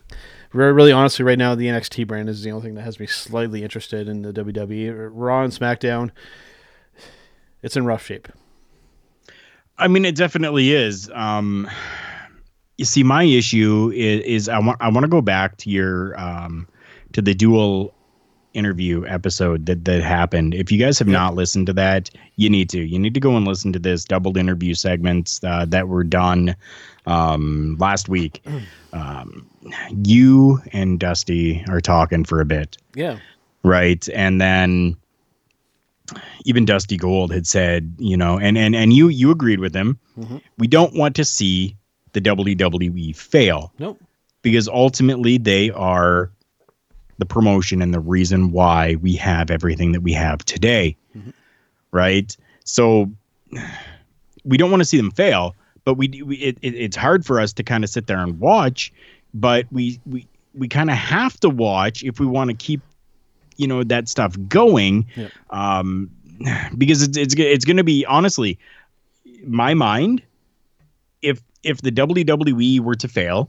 re- really honestly, right now the NXT brand is the only thing that has me slightly interested in the WWE. Raw and SmackDown, it's in rough shape. I mean, it definitely is. Um, you see, my issue is, is I want I want to go back to your um, to the dual interview episode that that happened. If you guys have not listened to that, you need to. You need to go and listen to this doubled interview segments uh, that were done um, last week. Um, you and Dusty are talking for a bit Yeah. right and then even dusty gold had said you know and and and you you agreed with him Mhm. we don't want to see the wwe fail Nope. because ultimately they are the promotion and the reason why we have everything that we have today Mhm. right so we don't want to see them fail but we, we it, it, it's hard for us to kind of sit there and watch but we we we kind of have to watch if we want to keep you know that stuff going Yeah. um because it's it's it's going to be honestly my mind if if the WWE were to fail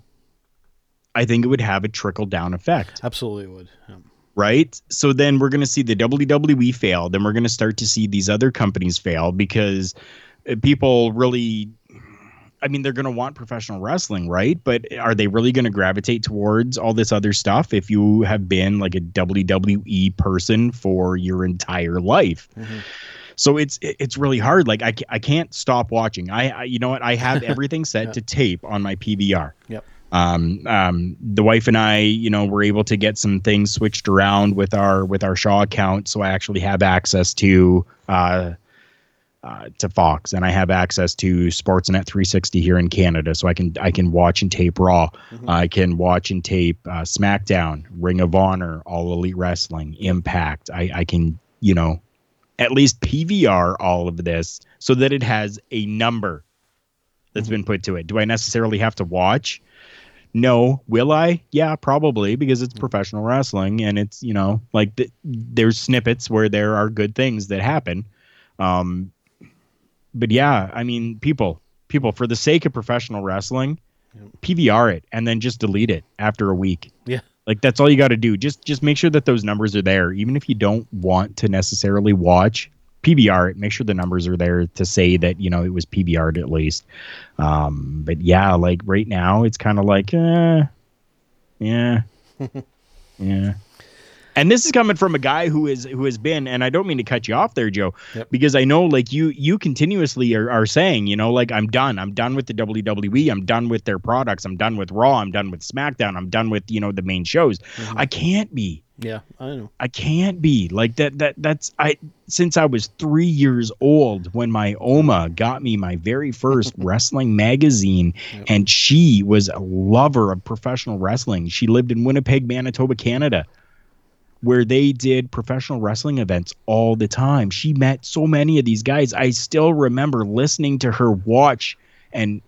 I think it would have a trickle down effect Absolutely would. Yeah. right? So then we're going to see the WWE fail. Then we're going to start to see these other companies fail because uh, people really, I mean, they're going to want professional wrestling, right? But are they really going to gravitate towards all this other stuff if you have been like a WWE person for your entire life? Mhm. So it's it's really hard. Like I, I can't stop watching. I, I you know what? I have everything set Yeah. to tape on my PVR Yep. Um, um, the wife and I, you know, were able to get some things switched around with our with our Shaw account, so I actually have access to uh, uh, to Fox, and I have access to Sportsnet 360 here in Canada, so I can I can watch and tape Raw, Mhm. I can watch and tape uh, SmackDown, Ring of Honor, All Elite Wrestling, Impact. I I can you know at least PVR all of this so that it has a number that's been put to it. Do I necessarily have to watch? No. Will I? Yeah, probably because it's professional wrestling and it's, you know, like th- there's snippets where there are good things that happen. Um but yeah, I mean, people, people for the sake of professional wrestling, PVR it and then just delete it after a week. Yeah. Like that's all you got to do. Just just make sure that those numbers are there even if you don't want to necessarily watch PVR it. Make sure the numbers are there to say that, you know, it was PVR'd at least. Um but yeah, like right now it's kind of like uh yeah. yeah. and this is coming from a guy who is who has been and i don't mean to cut you off there joe Yep. because i know like you you continuously are, are saying you know like i'm done i'm done with the wwe i'm done with their products i'm done with raw i'm done with smackdown i'm done with you know the main shows Mm-hmm. i can't be Yeah, I know. I can't be like that. That that's I since I was three years old when my Oma got me my very first wrestling magazine, Yep. and she was a lover of professional wrestling. She lived in Winnipeg, Manitoba, Canada, where they did professional wrestling events all the time. She met so many of these guys. I still remember listening to her watch and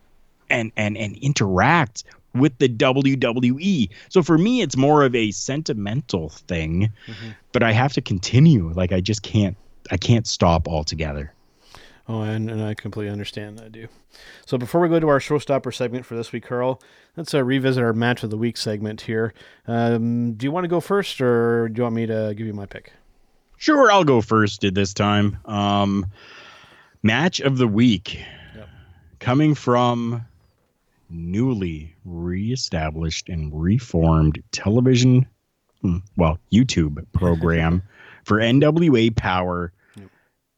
and and and interact with the WWE. So for me it's more of a sentimental thing, but I have to continue. Like I just can't I can't stop altogether. Oh, and, and I completely understand that, do. So before we go to our showstopper segment for this week, Carl, let's uh, revisit our match of the week segment here. Um, do you want to go first, or do you want me to give you my pick? Sure, I'll go first this time. Um match of the week. Yep. Coming from newly reestablished and reformed television hmm, well, YouTube program for NWA Power. Yep.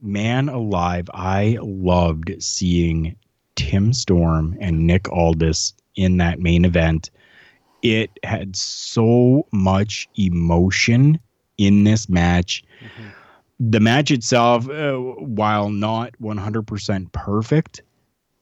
Man alive, I loved seeing Tim Storm and Nick Aldis in that main event. It had so much emotion in this match. The match itself, uh, while not 100% perfect,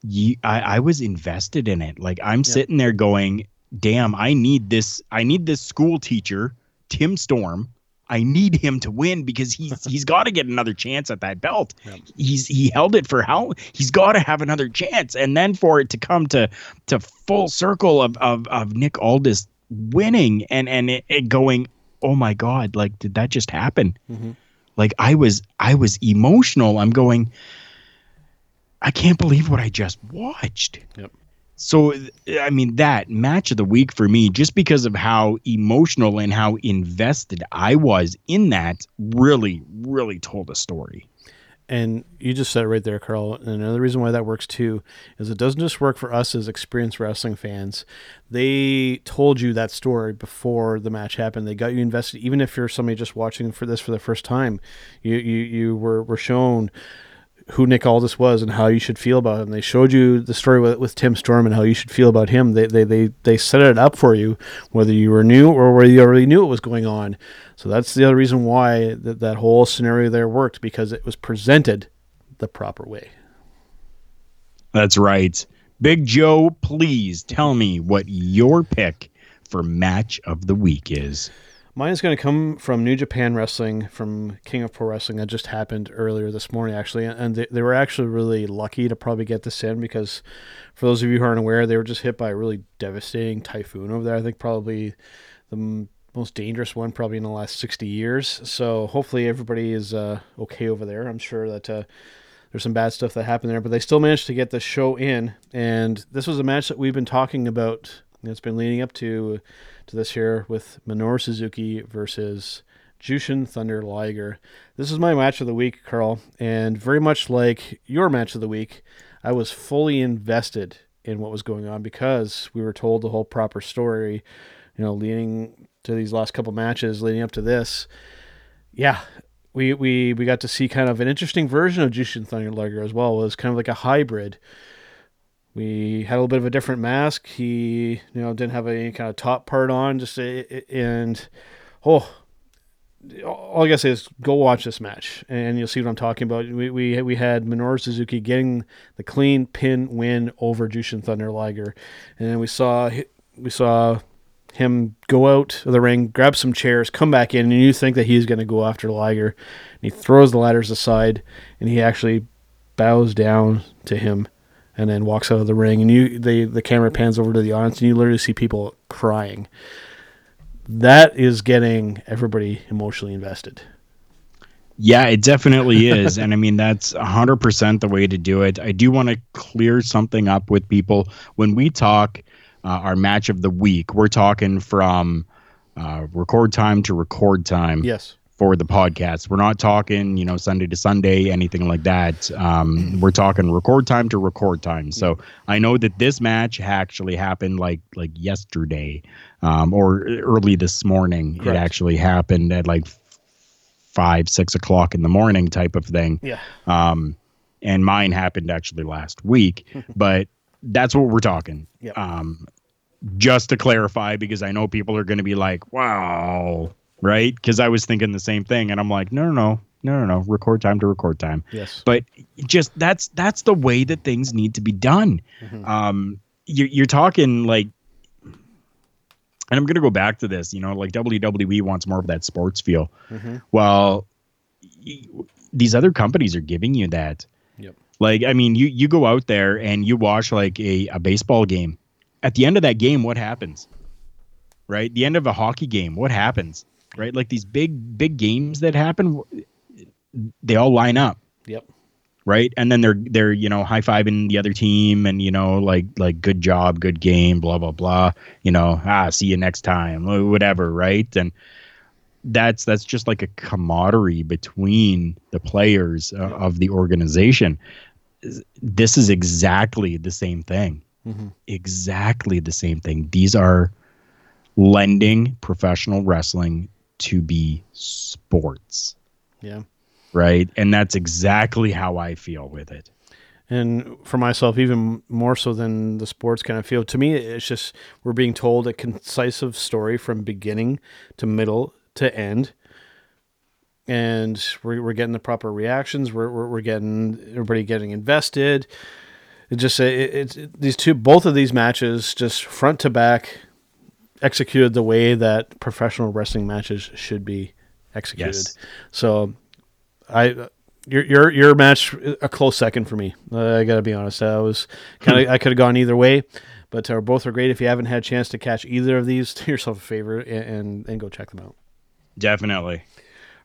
you, I, I was invested in it. Like I'm sitting there going, damn, I need this. I need this school teacher, Tim Storm. I need him to win because he's he's got to get another chance at that belt. Yep. He's he held it for how he's got to have another chance, and then for it to come to to full circle of of of Nick Aldis winning and and it, it going, oh my god, like did that just happen? Mhm. Like I was I was emotional. I'm going. I can't believe what I just watched. Yep. So I mean that match of the week for me, just because of how emotional and how invested I was in that, really, really told a story. And you just said it right there, Carl. And another reason why that works too is it doesn't just work for us as experienced wrestling fans. They told you that story before the match happened. They got you invested, even if you're somebody just watching for this for the first time. You you you were were shown who Nick Aldis was and how you should feel about him. They showed you the story with, with Tim Storm and how you should feel about him. They, they they they set it up for you, whether you were new or whether you already knew what was going on. So that's the other reason why that, that whole scenario there worked because it was presented the proper way. That's right. Big Joe, please tell me what your pick for match of the week is. Mine is going to come from New Japan Wrestling, from King of Pro Wrestling. That just happened earlier this morning, actually. And they, they were actually really lucky to probably get this in because, for those of you who aren't aware, they were just hit by a really devastating typhoon over there. I think probably the most dangerous one, probably in the last 60 years. So hopefully everybody is uh, okay over there. I'm sure that. Uh, there's some bad stuff that happened there, but they still managed to get the show in. And this was a match that we've been talking about. It's been leading up to to this here with Minoru Suzuki versus Jushin Thunder Liger. This is my match of the week, Carl, and very much like your match of the week, I was fully invested in what was going on because we were told the whole proper story, you know, leading to these last couple matches leading up to this. Yeah, we, we, we got to see kind of an interesting version of Jushin Thunder Liger as well. It was kind of like a hybrid. We had a little bit of a different mask. He, you know, didn't have any kind of top part on. Just and oh, all I gotta say is go watch this match, and you'll see what I'm talking about. We we we had Minoru Suzuki getting the clean pin win over Jushin Thunder Liger, and then we saw we saw him go out of the ring, grab some chairs, come back in, and you think that he's going to go after Liger. And he throws the ladders aside, and he actually bows down to him, and then walks out of the ring. And you, the the camera pans over to the audience, and you literally see people crying. That is getting everybody emotionally invested. Yeah, it definitely is. and I mean, that's 100% the way to do it. I do want to clear something up with people. When we talk uh, our match of the week, we're talking from uh, record time to record time. Yes. For the podcast. We're not talking, you know, Sunday to Sunday, anything like that. Um, we're talking record time to record time. So I know that this match actually happened like like yesterday, um, or early this morning. Correct. It actually happened at like five, six o'clock in the morning, type of thing. Yeah. Um, and mine happened actually last week, but that's what we're talking. Yep. Um, just to clarify, because I know people are going to be like, wow, right? Because I was thinking the same thing. And I'm like, no, no, no, no, no, no, record time to record time. Yes. But just that's that's the way that things need to be done. Mhm. Um, you're, you're talking like, and I'm going to go back to this, you know, like WWE wants more of that sports feel. Mhm. Well, y- these other companies are giving you that. Yep. Like, I mean, you you go out there and you watch like a, a baseball game. At the end of that game, what happens? Right? The end of a hockey game, what happens? Right? Like these big big games that happen, they all line up. Yep. right? And then they're they're you know high-fiving the other team and you know like like good job good game blah blah blah you know ah see you next time whatever right? And that's that's just like a camaraderie between the players uh, of the organization. This is exactly the same thing. Mhm. exactly the same thing. These are lending professional wrestling to be sports Yeah. right and that's exactly how i feel with it And for myself, even more so than the sports kind of feel, to me, it's just we're being told a concisive story from beginning to middle to end. And we're, we're getting the proper reactions. We're, we're, we're getting everybody getting invested. It just it, it's it, these two, both of these matches, just front to back, executed the way that professional wrestling matches should be executed. Yes. So, I your your your match a close second for me. Uh, I gotta be honest. I was kind of I could have gone either way, but uh, both are great. If you haven't had a chance to catch either of these, do yourself a favor and and, and go check them out. definitely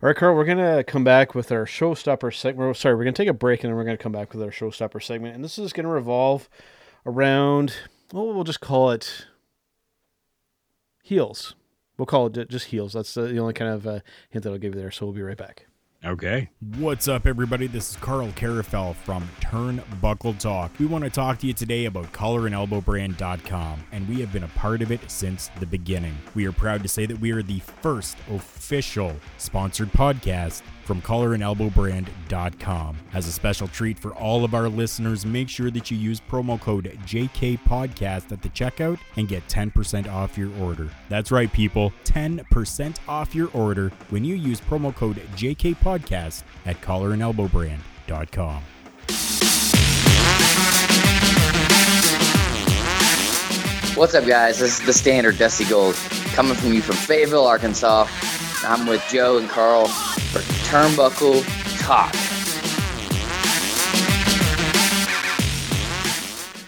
All right, Carl, we're gonna come back with our showstopper segment. Sorry, we're gonna take a break and then we're gonna come back with our showstopper segment, and this is gonna revolve around. Well, we'll just call it heels. We'll call it just heels. That's the, the only kind of uh, hint that I'll give you there. So we'll be right back. okay What's up, everybody? This is Carl Carafel from Turnbuckle Talk. We want to talk to you today about collarandelbowbrand.com, and we have been a part of it since the beginning. We are proud to say that we are the first official sponsored podcast from collarandelbowbrand.com. As a special treat for all of our listeners, make sure that you use promo code JKPodcast at the checkout and get 10% off your order. That's right, people, 10% off your order when you use promo code JKPodcast at collarandelbowbrand.com. What's up, guys? This is the standard Dusty Gold coming from you from Fayetteville, Arkansas. I'm with Joe and Carl for Turnbuckle Talk.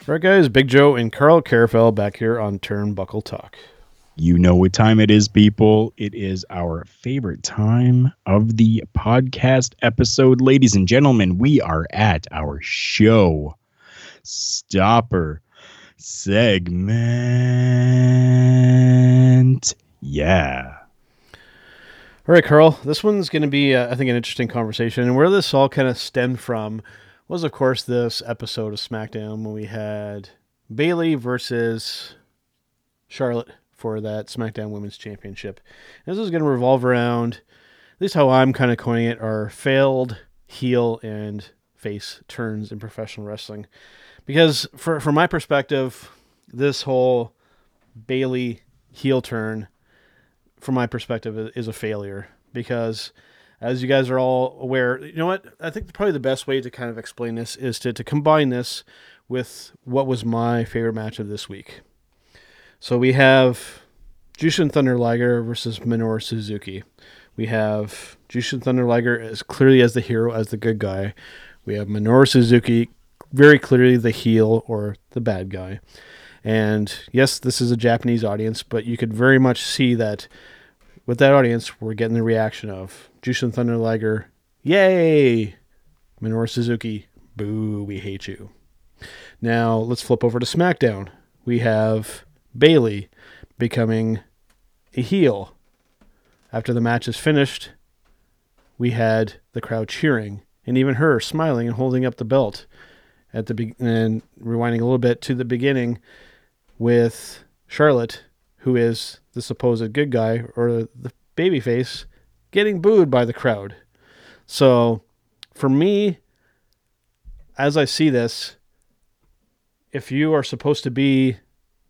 All right, guys, Big Joe and Carl Carafel back here on Turnbuckle Talk. you know what time it is people it is our favorite time of the podcast episode ladies and gentlemen we are at our show stopper segment yeah All right, Carl. This one's going to be, uh, I think, an interesting conversation. And where this all kind of stemmed from was, of course, this episode of SmackDown when we had Bayley versus Charlotte for that SmackDown Women's Championship. And this is going to revolve around, at least how I'm kind of coining it, are failed heel and face turns in professional wrestling. Because for, from my perspective, this whole Bayley heel turn from my perspective, is a failure because, as you guys are all aware, you know what? I think probably the best way to kind of explain this is to, to combine this with what was my favorite match of this week. So we have Jushin Thunder Liger versus Minoru Suzuki. We have Jushin Thunder Liger as clearly as the hero, as the good guy. We have Minoru Suzuki very clearly the heel or the bad guy. And yes, this is a Japanese audience, but you could very much see that with that audience, we're getting the reaction of Jushin Thunder Liger, yay! Minoru Suzuki, boo, we hate you. Now let's flip over to SmackDown. We have Bayley becoming a heel. After the match is finished, we had the crowd cheering and even her smiling and holding up the belt at the be- and rewinding a little bit to the beginning with Charlotte, who is the supposed good guy or the babyface, getting booed by the crowd. So, for me, as I see this, if you are supposed to be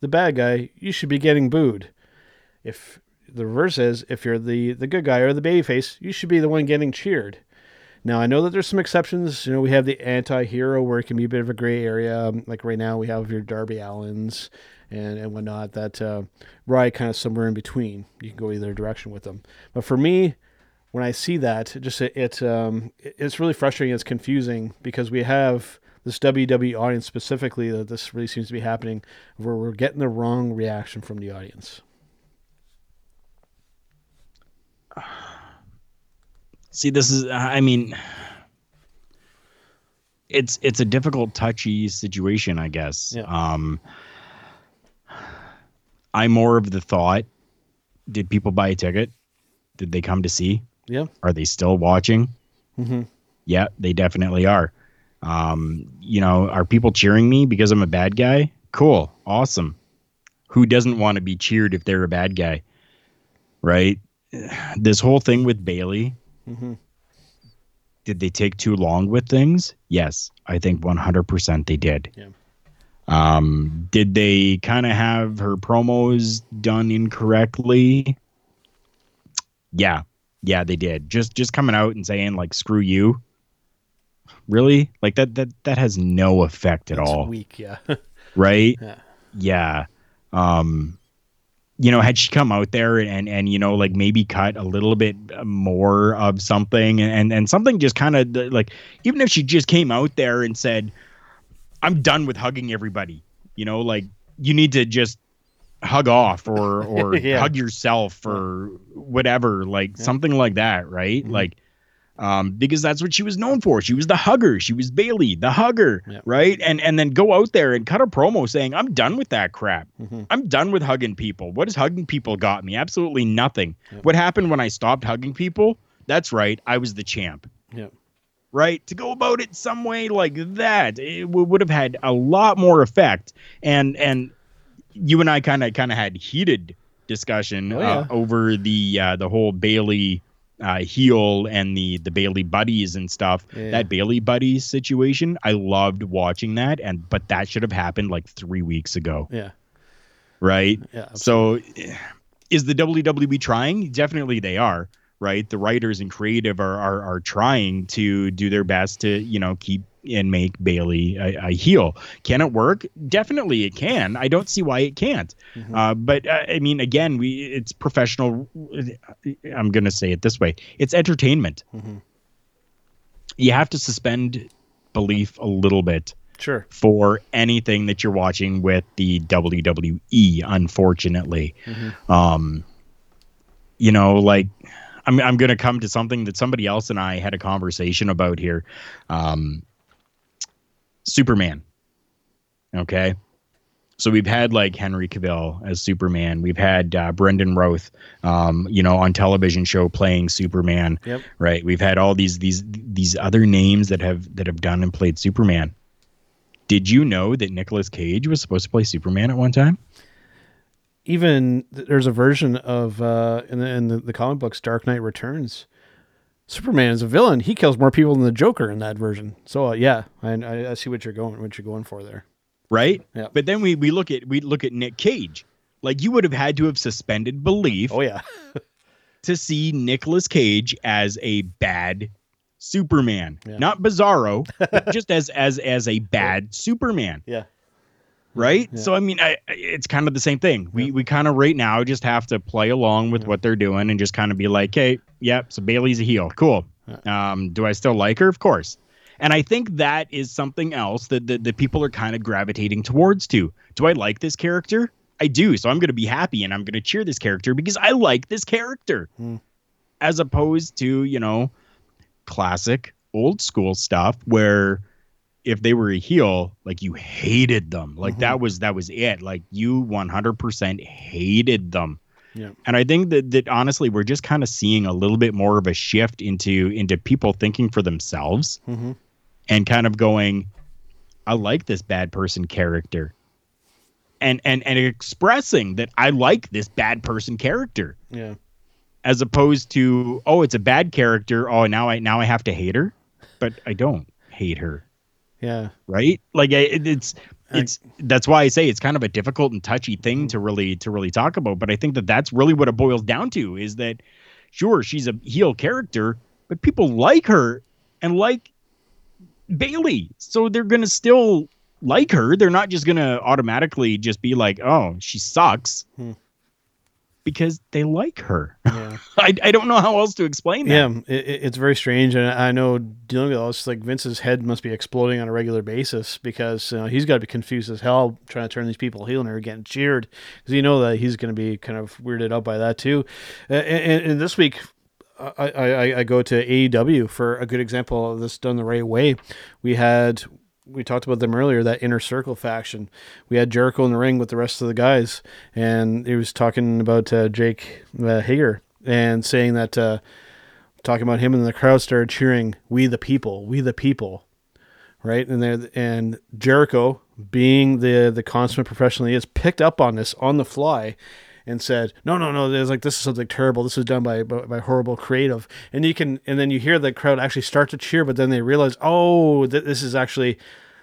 the bad guy, you should be getting booed. If the reverse is, if you're the the good guy or the babyface, you should be the one getting cheered. Now I know that there's some exceptions. You know, we have the anti-hero where it can be a bit of a gray area. Um, Like right now, we have your Darby Allins and and whatnot that uh, ride kind of somewhere in between. You can go either direction with them. But for me, when I see that, it just it, it um, it's really frustrating. It's confusing because we have this WWE audience specifically that this really seems to be happening, where we're getting the wrong reaction from the audience. See, this is I mean it's it's a difficult touchy situation, I guess. Yeah. Um I'm more of the thought did people buy a ticket? Did they come to see? Yeah. Are they still watching? Mhm. Yeah, they definitely are. Um, you know, are people cheering me because I'm a bad guy? Cool, awesome. Who doesn't want to be cheered if they're a bad guy? Right? This whole thing with Bayley, Mhm. did they take too long with things? Yes, I think 100% they did. Yeah. Um, did they kind of have her promos done incorrectly? Yeah, yeah, they did. Just just coming out and saying like "screw you," really? Like that that that has no effect at It's all, weak, yeah. right? Yeah. Yeah. Um, you know, had she come out there and and you know like maybe cut a little bit more of something and and something just kind of like even if she just came out there and said, "I'm done with hugging everybody," you know, like you need to just hug off or or Yeah. hug yourself or whatever, like something like that, right? Mm-hmm. Like um, because that's what she was known for. She was the hugger. She was Bayley, the hugger, Yep. right? And and then go out there and cut a promo saying, "I'm done with that crap. Mhm. I'm done with hugging people. What has hugging people got me? Absolutely nothing. Yep. What happened when I stopped hugging people? That's right, I was the champ." Yeah. Right to go about it some way like that, it w- would have had a lot more effect. And and you and I kind of kind of had heated discussion Oh, uh, over the uh, the whole Bayley uh, heel and the the Bayley buddies and stuff. Yeah. That Bayley buddies situation, I loved watching that, and but that should have happened like three weeks ago, Yeah. right? Yeah. So, eh, is the WWE trying? Definitely, they are. Right, the writers and creative are are, are trying to do their best to you know keep and make Bayley a, a heel. Can it work? Definitely, it can. I don't see why it can't. Mhm. Uh, but uh, I mean, again, we it's professional. I'm gonna say it this way: it's entertainment. Mhm. You have to suspend belief a little bit Sure. for anything that you're watching with the WWE. Unfortunately, Mhm. um, you know, like I'm I'm gonna come to something that somebody else and I had a conversation about here. Um, Superman. Okay. So we've had like Henry Cavill as Superman. We've had uh, Brandon Routh, um, you know, on television show playing Superman. Yep. Right. We've had all these these these other names that have that have done and played Superman. Did you know that Nicolas Cage was supposed to play Superman at one time? Even there's a version of uh, in the in the, the comic books, Dark Knight Returns. Superman is a villain. He kills more people than the Joker in that version. So uh, yeah, I, I see what you're going what you're going for there. Right. Yeah. But then we we look at we look at Nick Cage. Like you would have had to have suspended belief Oh yeah. to see Nicolas Cage as a bad Superman, Yeah. not Bizarro, just as as as a bad Superman. Yeah. Right? Yeah. So I mean, I, it's kind of the same thing. We we kind of right now just have to play along with what they're doing and just kind of be like, hey, yep, so Bayley's a heel, cool. Um, do I still like her? Of course. And I think that is something else that that, that people are kind of gravitating towards too. Do I like this character? I do. So I'm going to be happy and I'm going to cheer this character because I like this character. Hmm. As opposed to, you know, classic old school stuff where if they were a heel, like you hated them. Like that was that was it. Like you 100% hated them. Yeah. And I think that that honestly, we're just kind of seeing a little bit more of a shift into into people thinking for themselves Mhm. and kind of going, I like this bad person character. And and and expressing that I like this bad person character Yeah. as opposed to oh it's a bad character oh now I now I have to hate her but I don't hate her Yeah. right like it, it's it's that's why I say it's kind of a difficult and touchy thing to really to really talk about but I think that that's really what it boils down to is that sure she's a heel character but people like her and like Bayley so they're going to still like her they're not just going to automatically just be like oh she sucks Hmm. Because they like her Yeah. I, I don't know how else to explain that. Yeah, it, it- it's very strange, and I know dealing with all this, like Vince's head must be exploding on a regular basis because uh, he's got to be confused as hell trying to turn these people heel and they're getting cheered because you know that he's going to be kind of weirded out by that too. Uh, and, and this week, I, I, I go to AEW for a good example of this done the right way. We had we talked about them earlier that inner circle faction. We had Jericho in the ring with the rest of the guys, and he was talking about uh, Jake uh, Hager and saying that uh, talking about him and the crowd started cheering, "We the people, we the people." Right, and there, and Jericho, being the the consummate professional he is, picked up on this on the fly, and said, "No, no, no. There's like this is something terrible. This was done by, by by horrible creative." And you can, and then you hear the crowd actually start to cheer, but then they realize, "Oh, th- this is actually,"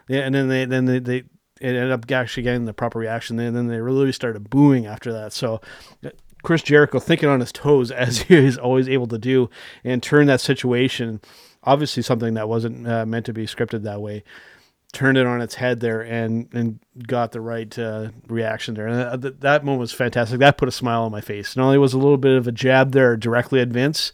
yeah. And then they then they, they it ended up actually getting the proper reaction. And then they really started booing after that. So. Chris Jericho thinking on his toes as he is always able to do and turn that situation, obviously something that wasn't uh, meant to be scripted that way, turned it on its head there and and got the right uh, reaction there. And uh, th- that moment was fantastic. That put a smile on my face. Not only was a little bit of a jab there directly at Vince,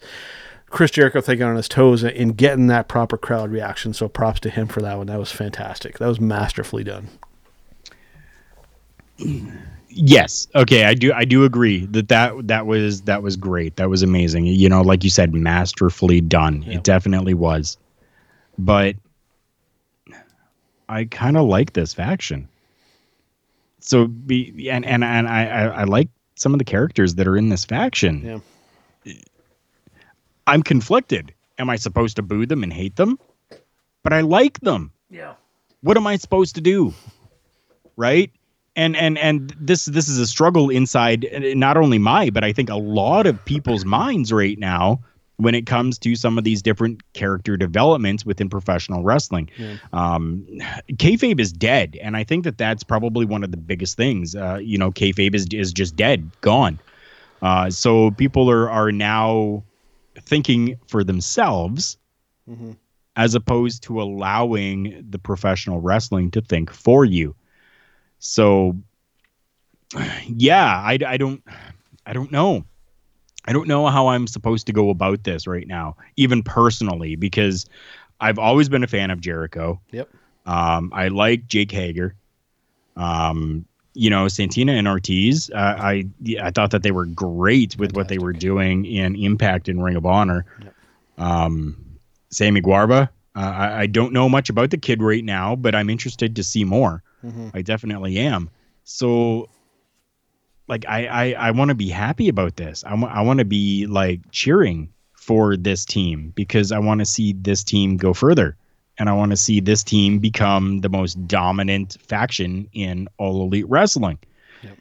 Chris Jericho thinking on his toes and getting that proper crowd reaction. So props to him for that one. That was fantastic. That was masterfully done. Yes. Okay. I do. I do agree that that that was that was great. That was amazing. You know, like you said, masterfully done. Yeah. It definitely was. But I kind of like this faction. So be and and and I, I I like some of the characters that are in this faction. Yeah. I'm conflicted. Am I supposed to boo them and hate them? But I like them. Yeah. What am I supposed to do? Right? And and and this this is a struggle inside uh, not only my, but I think a lot of people's minds right now when it comes to some of these different character developments within professional wrestling. Yeah. Um, kayfabe is dead, and I think that that's probably one of the biggest things. Uh, you know, kayfabe is is just dead, gone. Uh, so people are are now thinking for themselves hmm as opposed to allowing the professional wrestling to think for you. So yeah, I, I don't I don't know. I don't know how I'm supposed to go about this right now, even personally, because I've always been a fan of Jericho. Yep. Um, I like Jake Hager. Um, you know, Santana and Ortiz. Uh, I I thought that they were great with what they were doing in Impact and Ring of Honor. Yep. Um, Sammy Guevara. Uh, I, I don't know much about the kid right now, but I'm interested to see more. hmm I definitely am. So, like, I I, I want to be happy about this. I want I want to be like cheering for this team because I want to see this team go further, and I want to see this team become the most dominant faction in all elite wrestling. Yep.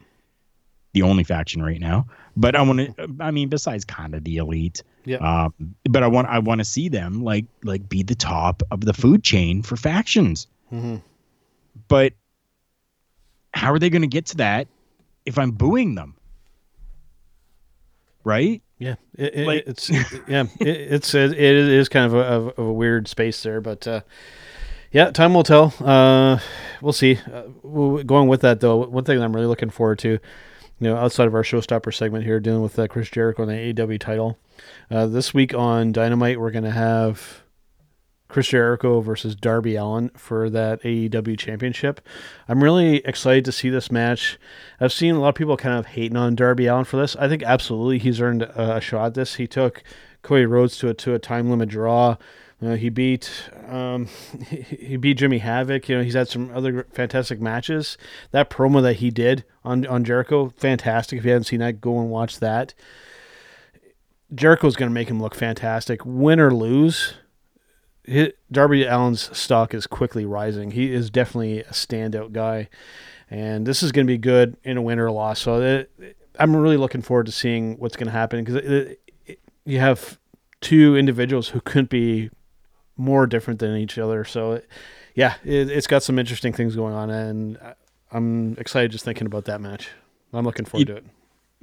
The only faction right now, but I want to. I mean, besides kind of the elite. Yep. Um, but I want I want to see them like like be the top of the food chain for factions hmm but how are they going to get to that if I'm booing them? Right? Yeah, it, it, Like- it's yeah, it, it's it, it is kind of a, of, a weird space there, but uh, yeah, time will tell. Uh, we'll see. Uh, going with that though, one thing I'm really looking forward to, you know, outside of our showstopper segment here, dealing with uh, Chris Jericho and the AEW title, uh, this week on Dynamite we're gonna have Chris Jericho versus Darby Allin for that AEW championship. I'm really excited to see this match. I've seen a lot of people kind of hating on Darby Allin for this. I think absolutely he's earned a, shot at this. He took Cody Rhodes to a to a time limit draw he beat um, he, he beat Jimmy Havoc. You know, he's had some other fantastic matches. That promo that he did on on Jericho, fantastic. If you haven't seen that, go and watch that. Jericho's going to make him look fantastic, win or lose. Darby Allin's stock is quickly rising. He is definitely a standout guy, and this is going to be good in a win or a loss. So it, I'm really looking forward to seeing what's going to happen because uh, you have two individuals who couldn't be more different than each other. So, uh, yeah, it, has got some interesting things going on, and I'm excited just thinking about that match. I'm looking forward to it.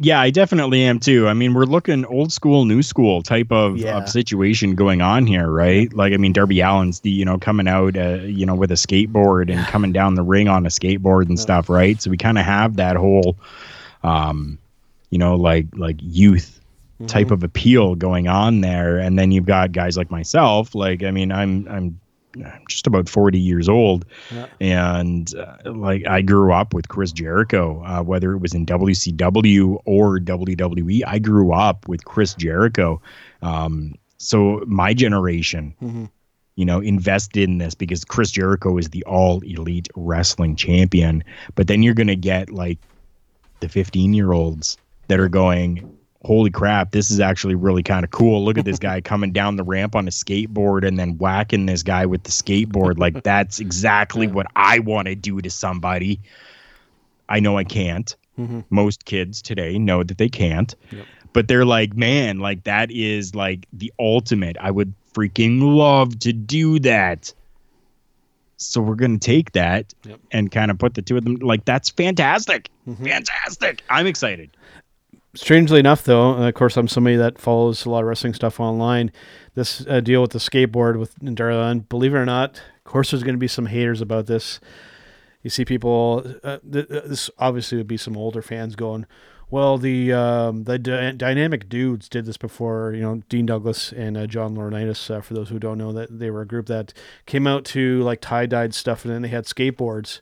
Yeah, I definitely am too. I mean, we're looking old school, new school type of, yeah. of situation going on here, right? Like, I mean, Darby Allin's the you know coming out, uh, you know, with a skateboard and coming down the ring on a skateboard and stuff, right? So we kind of have that whole, um, you know, like like youth type mm-hmm. of appeal going on there and then you've got guys like myself like i mean i'm i'm just about 40 years old yeah. and uh, like i grew up with chris jericho uh, whether it was in wcw or wwe i grew up with chris jericho um, so my generation mm-hmm. you know invested in this because chris jericho is the all elite wrestling champion but then you're gonna get like the 15 year olds that are going holy crap, this is actually really kind of cool. Look at this guy coming down the ramp on a skateboard and then whacking this guy with the skateboard. Like, that's exactly what I want to do to somebody. I know I can't. Mm-hmm. Most kids today know that they can't. Yep. But they're like, man, like that is like the ultimate. I would freaking love to do that. So we're going to take that yep. and kind of put the two of them like that's fantastic. Mm-hmm. Fantastic. I'm excited strangely enough, though, of course, I'm somebody that follows a lot of wrestling stuff online. This uh, deal with the skateboard with Darla, believe it or not, of course, there's going to be some haters about this. You see people. Uh, th- this obviously would be some older fans going, "Well, the um, the dynamic dudes did this before." You know, Dean Douglas and uh, John Laurinaitis. Uh, for those who don't know, that they were a group that came out to like tie dyed stuff, and then they had skateboards.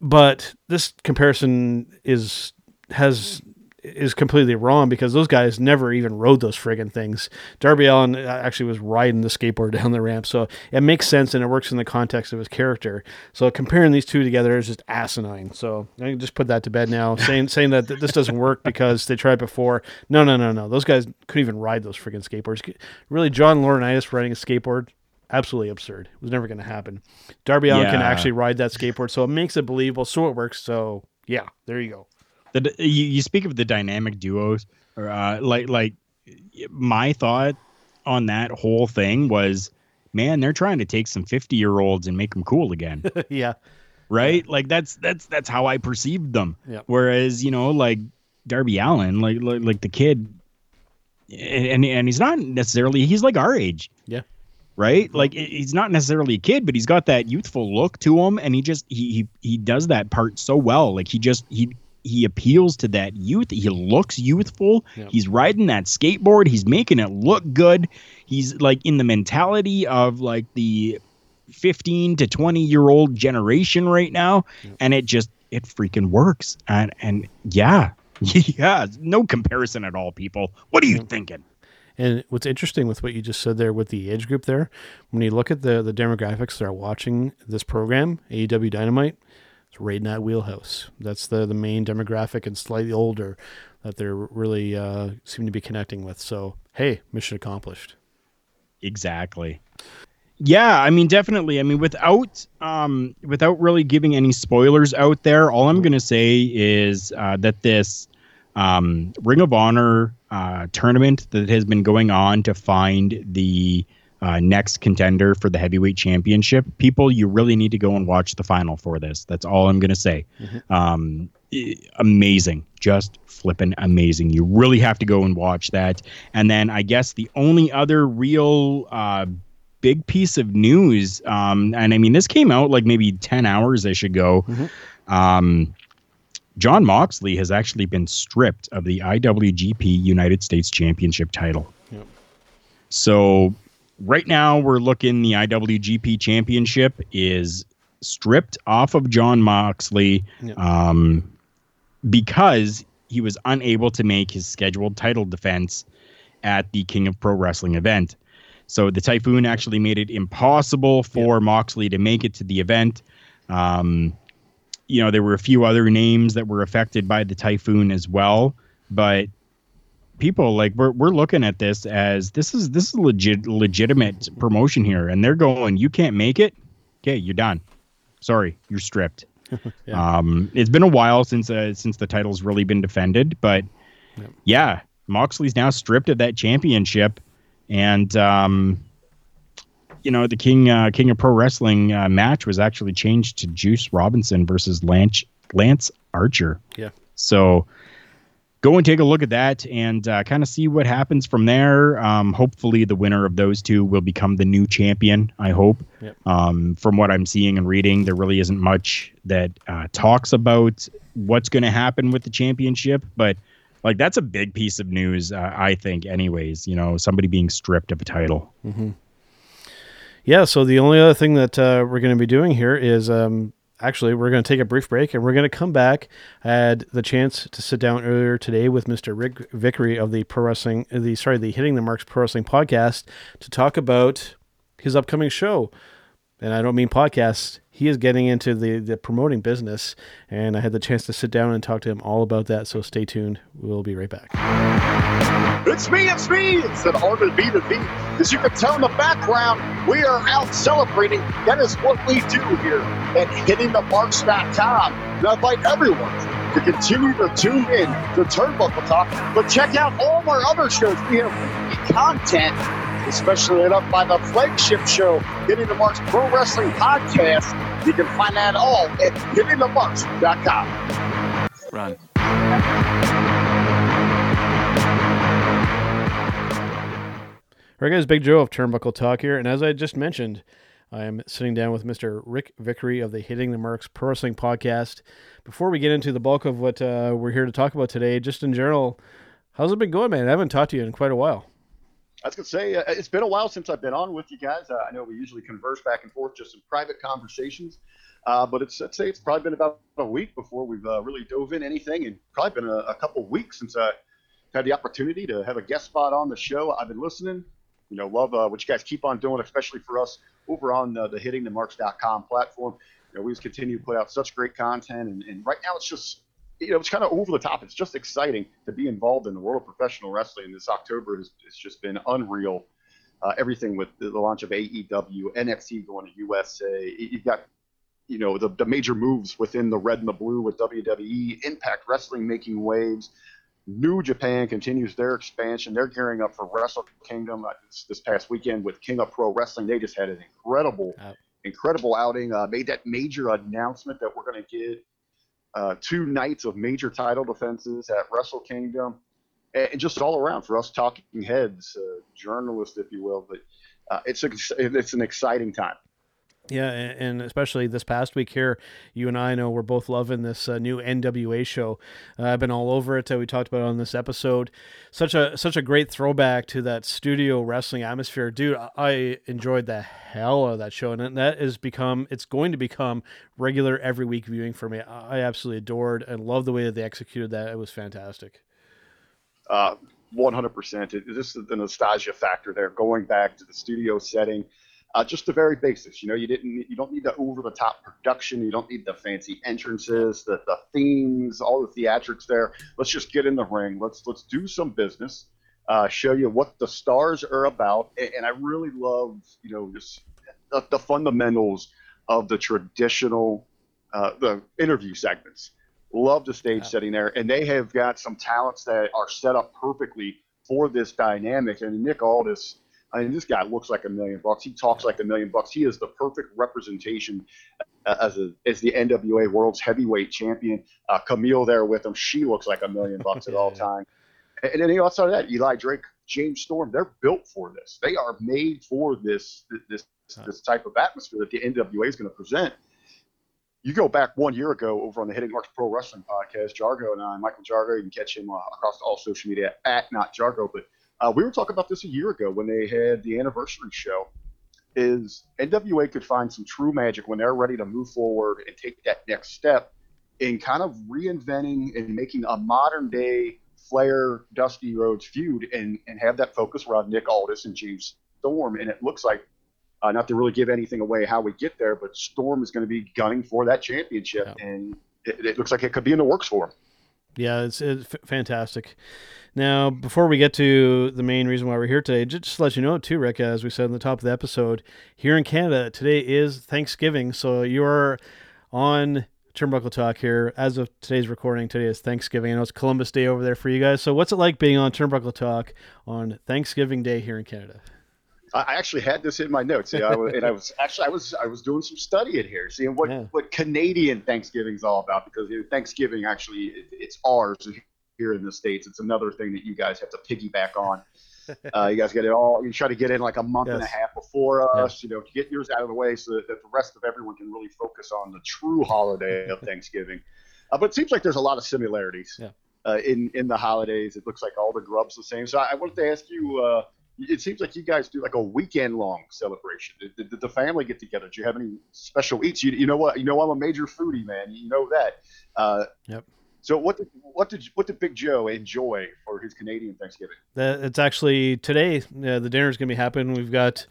But this comparison is has is completely wrong because those guys never even rode those friggin' things. Darby Allin uh, actually was riding the skateboard down the ramp, so it makes sense and it works in the context of his character. So comparing these two together is just asinine. So I can just put that to bed now, saying saying that this doesn't work because they tried before. No, no, no, no. Those guys couldn't even ride those friggin' skateboards. Really, John Laurinaitis riding a skateboard. Absolutely absurd. It was never going to happen. Darby Allin yeah. can actually ride that skateboard, so it makes it believable. So it works. So yeah, there you go the you, you speak of the dynamic duos or uh, like like my thought on that whole thing was man they're trying to take some 50 year olds and make them cool again. Yeah. Right? Yeah. like that's that's that's how i perceived them. Yeah. whereas you know like darby Allin, like like, like the kid and and he's not necessarily he's like our age. Yeah. Right? Like he's not necessarily a kid but he's got that youthful look to him and he just he he, he does that part so well. Like he just he he appeals to that youth. He looks youthful. Yep. He's riding that skateboard. He's making it look good. He's like in the mentality of like the 15 to 20 year old generation right now yep. and it just it freaking works. And and yeah. yeah, no comparison at all people. What are you yep. thinking? And what's interesting with what you just said there with the age group there, when you look at the the demographics that are watching this program, AEW Dynamite, it's right in that wheelhouse. That's the the main demographic and slightly older that they're really uh, seem to be connecting with. So hey, mission accomplished. Exactly. Yeah, I mean, definitely. I mean, without um, without really giving any spoilers out there, all I'm gonna say is uh, that this um, Ring of Honor uh, tournament that has been going on to find the uh, next contender for the heavyweight championship. People, you really need to go and watch the final for this. That's all I'm going to say. Mm-hmm. Um, amazing, just flipping amazing. You really have to go and watch that. And then I guess the only other real uh, big piece of news, um, and I mean this came out like maybe ten hours I should go. Mm-hmm. Um, Jon Moxley has actually been stripped of the IWGP United States Championship title. Yep. So right now we're looking the IWGP Championship is stripped off of Jon Moxley um, because he was unable to make his scheduled title defense at the King of Pro Wrestling event. So the typhoon actually made it impossible for Moxley to make it to the event. Um, you know, there were a few other names that were affected by the typhoon as well, but people like we're we're looking at this as this is this is legit legitimate promotion here, and they're going, you can't make it, okay, you're done. Sorry, you're stripped. Um, it's been a while since uh, since the title's really been defended, but yeah, Moxley's now stripped of that championship, and um, you know the King uh, King of Pro Wrestling uh, match was actually changed to Juice Robinson versus Lance Lance Archer. Yeah. So go and take a look at that and uh, kind of see what happens from there. Um, hopefully, the winner of those two will become the new champion. I hope. Yep. Um, from what I'm seeing and reading, there really isn't much that uh, talks about what's going to happen with the championship, but like that's a big piece of news, uh, I think. Anyways, you know, somebody being stripped of a title. Yeah, so the only other thing that uh, we're going to be doing here is um, actually we're going to take a brief break and we're going to come back. I had the chance to sit down earlier today with Mr. Rick Vickery of the Pro Wrestling, the sorry, the Hitting the Marks Pro Wrestling podcast to talk about his upcoming show. And I don't mean podcast. He is getting into the, the promoting business, and I had the chance to sit down and talk to him all about that. So stay tuned. We'll be right back. It's me, it's me. It's an art of B to B. As you can tell in the background, we are out celebrating. That is what we do here at hittingthemarks.com. And I invite everyone to continue to tune in to Turnbuckle Talk, but check out all of our other shows. We have content, especially lit up by the flagship show, Hitting the Marks Pro Wrestling Podcast. You can find that all at hittingthemarks.com. Run. All right, guys, Big Joe of Turnbuckle Talk here. And as I just mentioned, I am sitting down with Mr. Rick Vickery of the Hitting the Marks Pro Wrestling Podcast. Before we get into the bulk of what uh, we're here to talk about today, just in general, how's it been going, man? I haven't talked to you in quite a while. I was going to say, uh, it's been a while since I've been on with you guys. Uh, I know we usually converse back and forth, just in private conversations. Uh, but it's, I'd say it's probably been about a week before we've uh, really dove in anything, and probably been a, a couple weeks since I had the opportunity to have a guest spot on the show. I've been listening, you know, love uh, what you guys keep on doing, especially for us over on uh, the hittingthemarks.com platform. You know, we just continue to put out such great content, and, and right now it's just, you know, it's kind of over the top. It's just exciting to be involved in the world of professional wrestling. This October has, has just been unreal. Uh, everything with the, launch of AEW, NXT going to USA. You've got, you know, the, the major moves within the red and the blue with WWE, Impact Wrestling making waves. New Japan continues their expansion. They're gearing up for Wrestle Kingdom uh, this, this past weekend with King of Pro Wrestling. They just had an incredible, incredible outing. Uh, made that major announcement that we're going to get uh, two nights of major title defenses at Wrestle Kingdom, and, just all around for us talking heads, uh, journalists, if you will. But uh, it's a, it's an exciting time. Yeah, and especially this past week here, you and I know we're both loving this uh, new NWA show. Uh, I've been all over it. Uh, we talked about it on this episode. Such a such a great throwback to that studio wrestling atmosphere, dude. I- enjoyed the hell of that show, and that has become it's going to become regular every week viewing for me. I absolutely adored and love the way that they executed that. It was fantastic. Uh, 100%. It, this is the nostalgia factor there, going back to the studio setting. Uh, just the very basics. You know, you didn't, you don't need the over-the-top production. You don't need the fancy entrances, the, the themes, all the theatrics there. Let's just get in the ring. Let's let's do some business. Uh, show you what the stars are about. And, and I really love, you know, just the, the fundamentals of the traditional, uh, the interview segments. Love the stage setting there, and they have got some talents that are set up perfectly for this dynamic. And Nick Aldis, I mean, this guy looks like a million bucks. He talks like a million bucks. He is the perfect representation uh, as a as the NWA World's Heavyweight Champion. Uh, Camille there with him, she looks like a million bucks at all time. And and then outside of that, Eli Drake, James Storm, they're built for this. They are made for this this this type of atmosphere that the NWA is going to present. You go back one year ago over on the Hitting Marks Pro Wrestling podcast, Jargo and I, Michael Jargo, you can catch him uh, across all social media at not Jargo, but uh, we were talking about this a year ago when they had the anniversary show. Is NWA could find some true magic when they're ready to move forward and take that next step in kind of reinventing and making a modern day Flair Dusty Rhodes feud and, and have that focus around Nick Aldis and James Storm, and it looks like uh, not to really give anything away how we get there, but Storm is going to be gunning for that championship, Yeah. and it, it looks like it could be in the works for them. Yeah, it's, it's fantastic. Now, before we get to the main reason why we're here today, just to let you know, too, Rick, as we said in the top of the episode, here in Canada, today is Thanksgiving. So you're on Turnbuckle Talk here. As of today's recording, today is Thanksgiving. I know it's Columbus Day over there for you guys. So what's it like being on Turnbuckle Talk on Thanksgiving Day here in Canada? I actually had this in my notes, yeah, I was, and I was actually I was I was doing some studying here, seeing what Yeah. what Canadian Thanksgiving's all about because Thanksgiving actually it, it's ours here in the states. It's another thing that you guys have to piggyback on. Uh, you guys get it all. You try to get in like a month and a half before us, you know, to get yours out of the way so that, that the rest of everyone can really focus on the true holiday of Thanksgiving. Uh, but it seems like there's a lot of similarities Yeah. uh, in in the holidays. It looks like all the grubs the same. So I, I wanted to ask you. It seems like you guys do like a weekend long celebration. Did, did the family get together? Do you have any special eats? You, you know what? You know I'm a major foodie, man. You know that. Uh, Yep. So what did what did what did Big Joe enjoy for his Canadian Thanksgiving? That it's actually today. Uh, the is gonna be happening. We've got.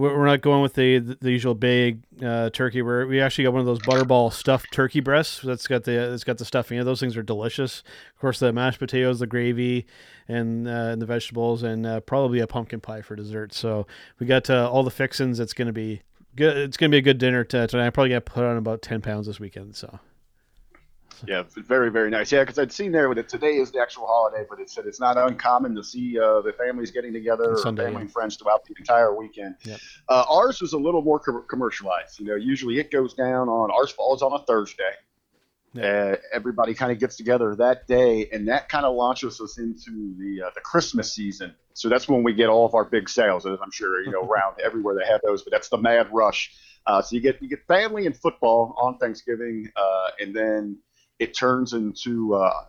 We're not going with the the usual big uh, turkey. We're we actually got one of those butterball stuffed turkey breasts. That's got the it's got the stuffing. Those things are delicious. Of course, the mashed potatoes, the gravy, and uh, and the vegetables, and uh, probably a pumpkin pie for dessert. So we got uh, all the fixins. It's gonna be good. It's gonna be a good dinner tonight. I'm probably gonna put on about ten pounds this weekend. So Yeah, very very nice. Yeah, because I'd seen there that today is the actual holiday, but it said it's not uncommon to see uh, the families getting together, or Sunday, family yeah. and friends throughout the entire weekend. Yep. Uh, ours was a little more com- commercialized. You know, usually it goes down on ours falls on a Thursday. Uh, everybody kind of gets together that day, and that kind of launches us into the uh, the Christmas season. So that's when we get all of our big sales, as I'm sure you know around everywhere they have those. But that's the mad rush. Uh, so you get you get family and football on Thanksgiving, uh, and then it turns into uh,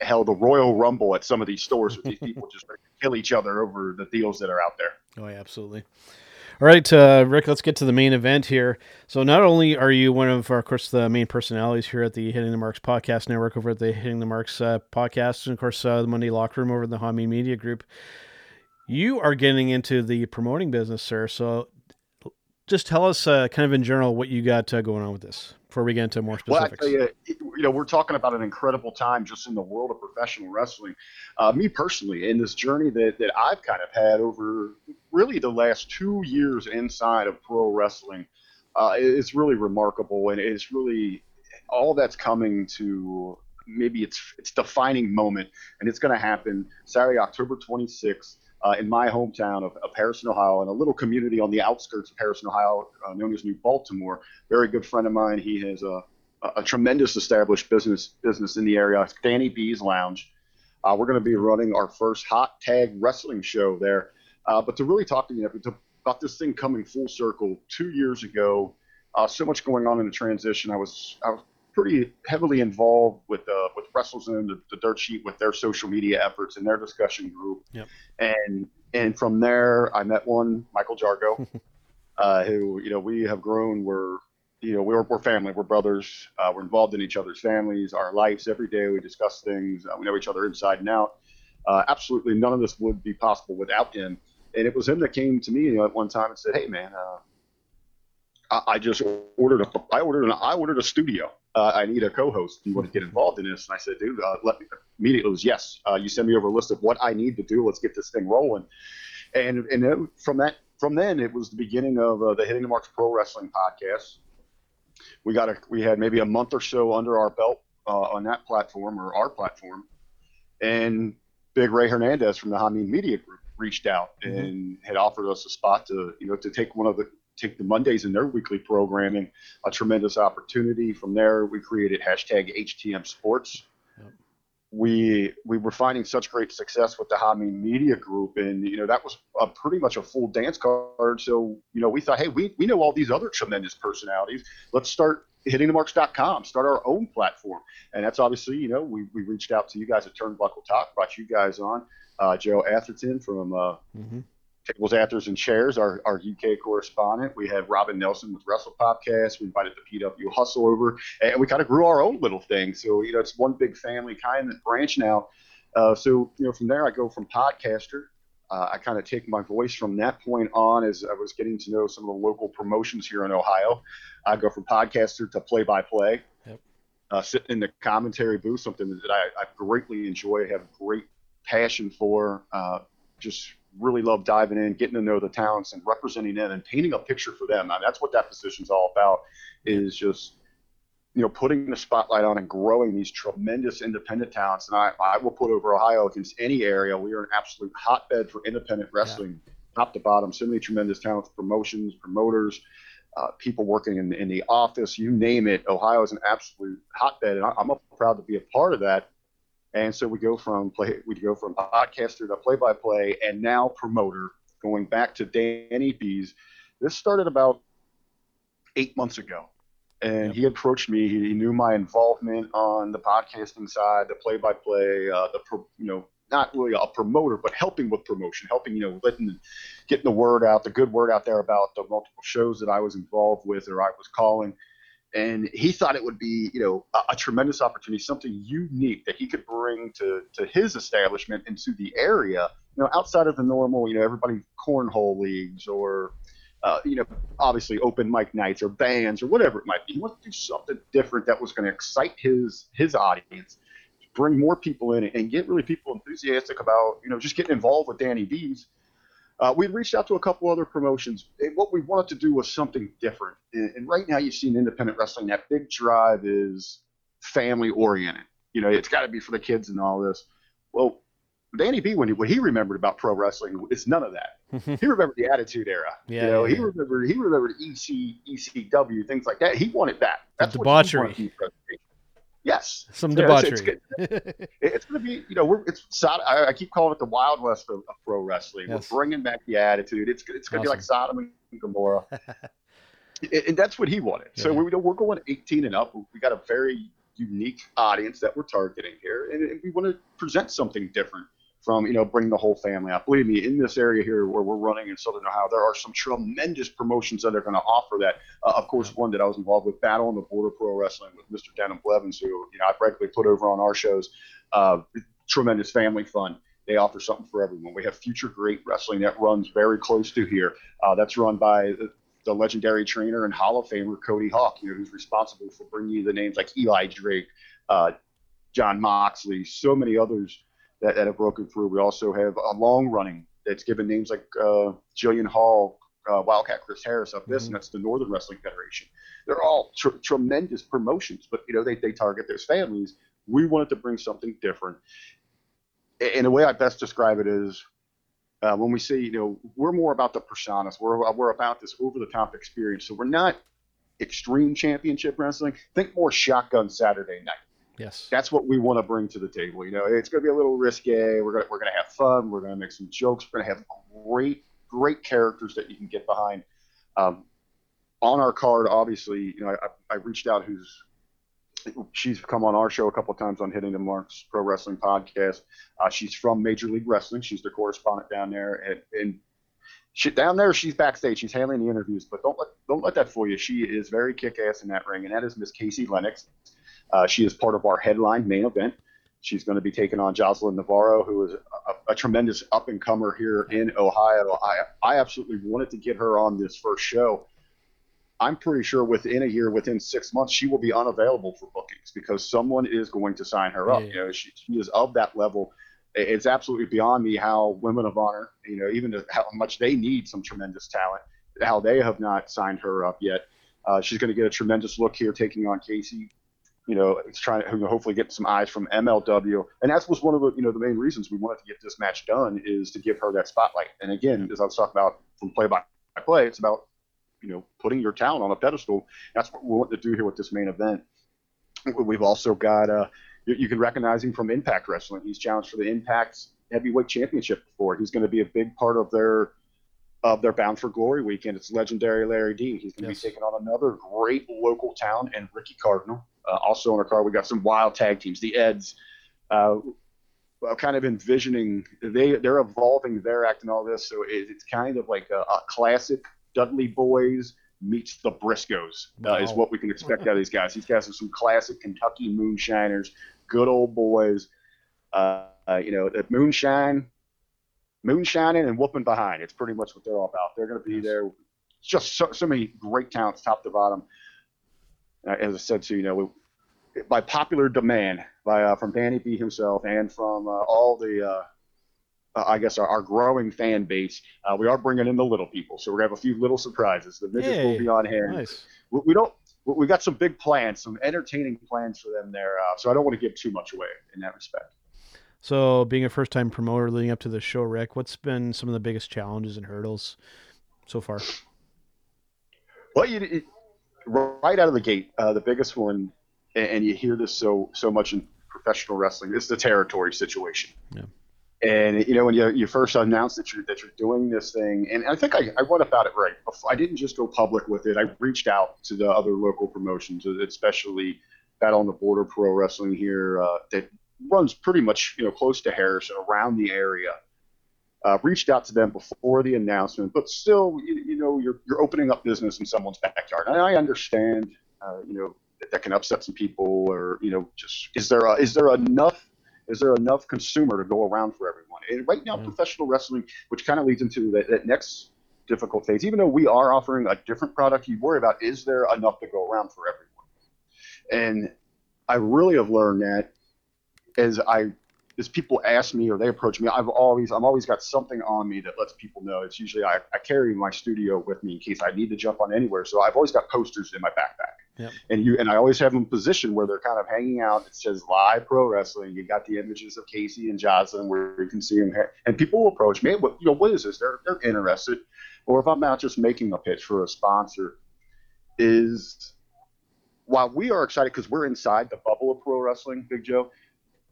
hell the Royal Rumble at some of these stores with these people just to kill each other over the deals that are out there. Oh, yeah, absolutely. All right, uh, Rick, let's get to the main event here. So, not only are you one of, of course, the main personalities here at the Hitting the Marks podcast network over at the Hitting the Marks uh, podcast, and of course, uh, the Monday Locker Room over at the Hami Media Group, you are getting into the promoting business, sir. So, just tell us, uh, kind of in general, what you got uh, going on with this before we get into more Well, I specifics. tell you, you know, we're talking about an incredible time just in the world of professional wrestling. Uh, me personally, in this journey that, that I've kind of had over really the last two years inside of pro wrestling, uh, it's really remarkable, and it's really all that's coming to maybe its its defining moment, and it's going to happen Saturday, October 26th. Uh, in my hometown of, of Harrison, Ohio, in a little community on the outskirts of Harrison, Ohio, uh, known as New Baltimore. Very good friend of mine. He has a, a, tremendous established business business in the area, Danny B's Lounge. Uh, we're going to be running our first hot tag wrestling show there. Uh, but to really talk to you about this thing coming full circle, two years ago, uh, so much going on in the transition. I was I was pretty heavily involved with uh, with WrestleZone, the, the Dirt Sheet, with their social media efforts and their discussion group. Yep. And and from there, I met one Michael Jargo, uh, who you know we have grown. We're you know we're we're family. We're brothers. Uh, we're involved in each other's families, our lives every day. We discuss things. Uh, we know each other inside and out. Uh, absolutely, none of this would be possible without him. And it was him that came to me you know, at one time and said, "Hey, man." Uh, I- I just ordered a I ordered an I ordered a studio. Uh, I need a co-host. Do you want to get involved in this? And I said, dude, uh, let me. Immediately, it was yes. Uh, you send me over a list of what I need to do. Let's get this thing rolling. And and it, from that from then, it was the beginning of uh, the Hitting the Marks Pro Wrestling podcast. We got a we had maybe a month or so under our belt uh, on that platform or our platform, and Big Ray Hernandez from the Hameen Media Group reached out and had offered us a spot to you know to take one of the take the Mondays in their weekly programming, a tremendous opportunity. From there, we created hashtag HTM Sports. We we were finding such great success with the Hami Media Group, and you know that was a, pretty much a full dance card. So you know we thought, hey, we we know all these other tremendous personalities. Let's start hittingthemarks.com, start our own platform, and that's obviously you know we we reached out to you guys at Turnbuckle Talk, brought you guys on. Uh, Joe Atherton from uh, hmm Tables, Afters, and Chairs, our, our UK correspondent. We had Robin Nelson with Wrestle Podcast. We invited the PW Hustle over, and we kind of grew our own little thing. So, you know, it's one big family kind of branch now. Uh, so, you know, from there, I go from podcaster. uh, I kind of take my voice from that point on as I was getting to know some of the local promotions here in Ohio. I go from podcaster to play by play. Uh, sit in the commentary booth, something that I, I greatly enjoy, have great passion for. Uh, just really love diving in, getting to know the talents and representing them and painting a picture for them. that's what that position's all about. Is just you know putting the spotlight on and growing these tremendous independent talents. And I, I will put over Ohio against any area. We are an absolute hotbed for independent wrestling, yeah. top to bottom. So many tremendous talents, promotions, promoters uh, people working in, in the office, you name it. Ohio is an absolute hotbed, and I, am proud to be a part of that. And so we go from play, we go from podcaster to play-by-play, and now promoter. Going back to Danny Bees, this started about eight months ago, and yep. he approached me. He, he, knew my involvement on the podcasting side, the play-by-play, uh, the you know not really a promoter, but helping with promotion, helping, you know, letting, getting the word out, the good word out there about the multiple shows that I was involved with or I was calling. And he thought it would be, you know, a, a tremendous opportunity, something unique that he could bring to, to his establishment into the area, you know, outside of the normal, you know, everybody cornhole leagues or, uh, you know, obviously open mic nights or bands or whatever it might be. He wanted to do something different that was going to excite his his audience bring more people in and get really people enthusiastic about, you know, just getting involved with Danny Bees. Uh, we'd reached out to a couple other promotions. And what we wanted to do was something different. And, and right now, you see in independent wrestling, that big drive is family oriented. You know, it's got to be for the kids and all this. Well, Danny B, when he, what he remembered about pro wrestling is none of that. he remembered the Attitude Era. Yeah, you know, yeah, he remembered he remembered EC, ECW, things like that. He wanted that. That's the debauchery. Yes, some debauchery. It's, it's, it's going to be, you know, we're it's. I, I, keep calling it the Wild West of, of pro wrestling. Yes. We're bringing back the attitude. It's it's going to awesome. be like Sodom and Gomorrah, and that's what he wanted. Yeah. So we, we're going 18 and up. We got a very unique audience that we're targeting here, and, and we want to present something different from you know bring the whole family out. Believe me, in this area here where we're running in Southern Ohio, there are some tremendous promotions that are going to offer that. Uh, of course, one that I was involved with, Battle on the Border Pro Wrestling with Mr. Denham Blevins, who you know I regularly put over on our shows. Uh, tremendous family fun. They offer something for everyone. We have Future Great Wrestling that runs very close to here. Uh, that's run by the, legendary trainer and Hall of Famer Cody Hawk, you know, who's responsible for bringing you the names like Eli Drake, uh, Jon Moxley, so many others that, that have broken through. We also have a long running that's given names like uh, Jillian Hall, uh, Wildcat Chris Harris up this, mm-hmm. and that's the Northern Wrestling Federation. They're all tr- tremendous promotions, but you know they, they target their families. We wanted to bring something different. And the way I best describe it is uh, when we say, you know, we're more about the personas. We're, we're about this over the top experience. So we're not extreme championship wrestling. Think more shotgun Saturday night. Yes. That's what we want to bring to the table. You know, it's going to be a little risque. We're going to, we're going to have fun. We're going to make some jokes. We're going to have great, great characters that you can get behind. Um, on our card, obviously, you know, I, I reached out who's she's come on our show a couple of times on Hitting the Marks Pro Wrestling Podcast. Uh, she's from Major League Wrestling. She's the correspondent down there, and, and she, down there she's backstage. She's handling the interviews, but don't let don't let that fool you. She is very kick ass in that ring, and that is Miss Casey Lennox. Uh, she is part of our headline main event. She's going to be taking on Jocelyn Navarro, who is a, a tremendous up and comer here in Ohio. I, I absolutely wanted to get her on this first show. I'm pretty sure within a year, within six months, she will be unavailable for bookings because someone is going to sign her up. Yeah. You know, she, she is of that level. It's absolutely beyond me how women of honor, you know, even how much they need some tremendous talent, how they have not signed her up yet. Uh, she's going to get a tremendous look here taking on Casey you know, it's trying to hopefully get some eyes from MLW. And that was one of the, you know, the main reasons we wanted to get this match done is to give her that spotlight. And again, as I was talking about from play by play, it's about, you know, putting your talent on a pedestal. That's what we want to do here with this main event. We've also got, uh, you, you can recognize him from Impact Wrestling. He's challenged for the Impact Heavyweight Championship before. He's going to be a big part of their of their Bound for Glory weekend. It's legendary Larry D. He's going to yes. be taking on another great local town and Ricky Cardinal. Uh, also on our card, we got some wild tag teams, the Eds. Uh, kind of envisioning they they're evolving their act and all this, so it, it's kind of like a, a, classic Dudley Boys meets the Briscoes uh, is what we can expect out of these guys. These guys are some classic Kentucky moonshiners, good old boys. Uh, you know, the moonshine moonshining and whooping behind. It's pretty much what they're all about. They're going to be there. Just so, so many great talents, top to bottom. Uh, as I said to you, know, we, by popular demand, by uh, from Danny B himself and from uh, all the, uh, uh, I guess, our, our growing fan base, uh, we are bringing in the little people. So we're gonna have a few little surprises. The midgets Yay. will be on hand. Nice. We, we don't. We got some big plans, some entertaining plans for them there. Uh, so I don't want to give too much away in that respect. So, being a first-time promoter leading up to the show, Rick, what's been some of the biggest challenges and hurdles so far? Well, you, right out of the gate, uh, the biggest one, and, you hear this so so much in professional wrestling, is the territory situation. Yeah. And you know when you, you first announce that you're that you're doing this thing, and I think I, I went about it right. I didn't just go public with it. I reached out to the other local promotions, especially Battle on the Border Pro Wrestling here uh, that runs pretty much you know close to Harrison, around the area. Uh, reached out to them before the announcement, but still, you, you know, you're you're opening up business in someone's backyard, and I understand, uh, you know, that, that can upset some people, or you know, just is there a, is there enough is there enough consumer to go around for everyone? And right now, Yeah. professional wrestling, which kind of leads into that, that next difficult phase, even though we are offering a different product, you worry about is there enough to go around for everyone? And I really have learned that as I as people ask me or they approach me, I've always I'm always got something on me that lets people know. It's usually I, I carry my studio with me in case I need to jump on anywhere. So I've always got posters in my backpack. Yep. And you and I always have them positioned where they're kind of hanging out. It says live pro wrestling. You got the images of Casey and Jocelyn where you can see them. And people will approach me. What you know? What is this? They're they're interested. Or if I'm not just making a pitch for a sponsor, is while we are excited because we're inside the bubble of pro wrestling, Big Joe.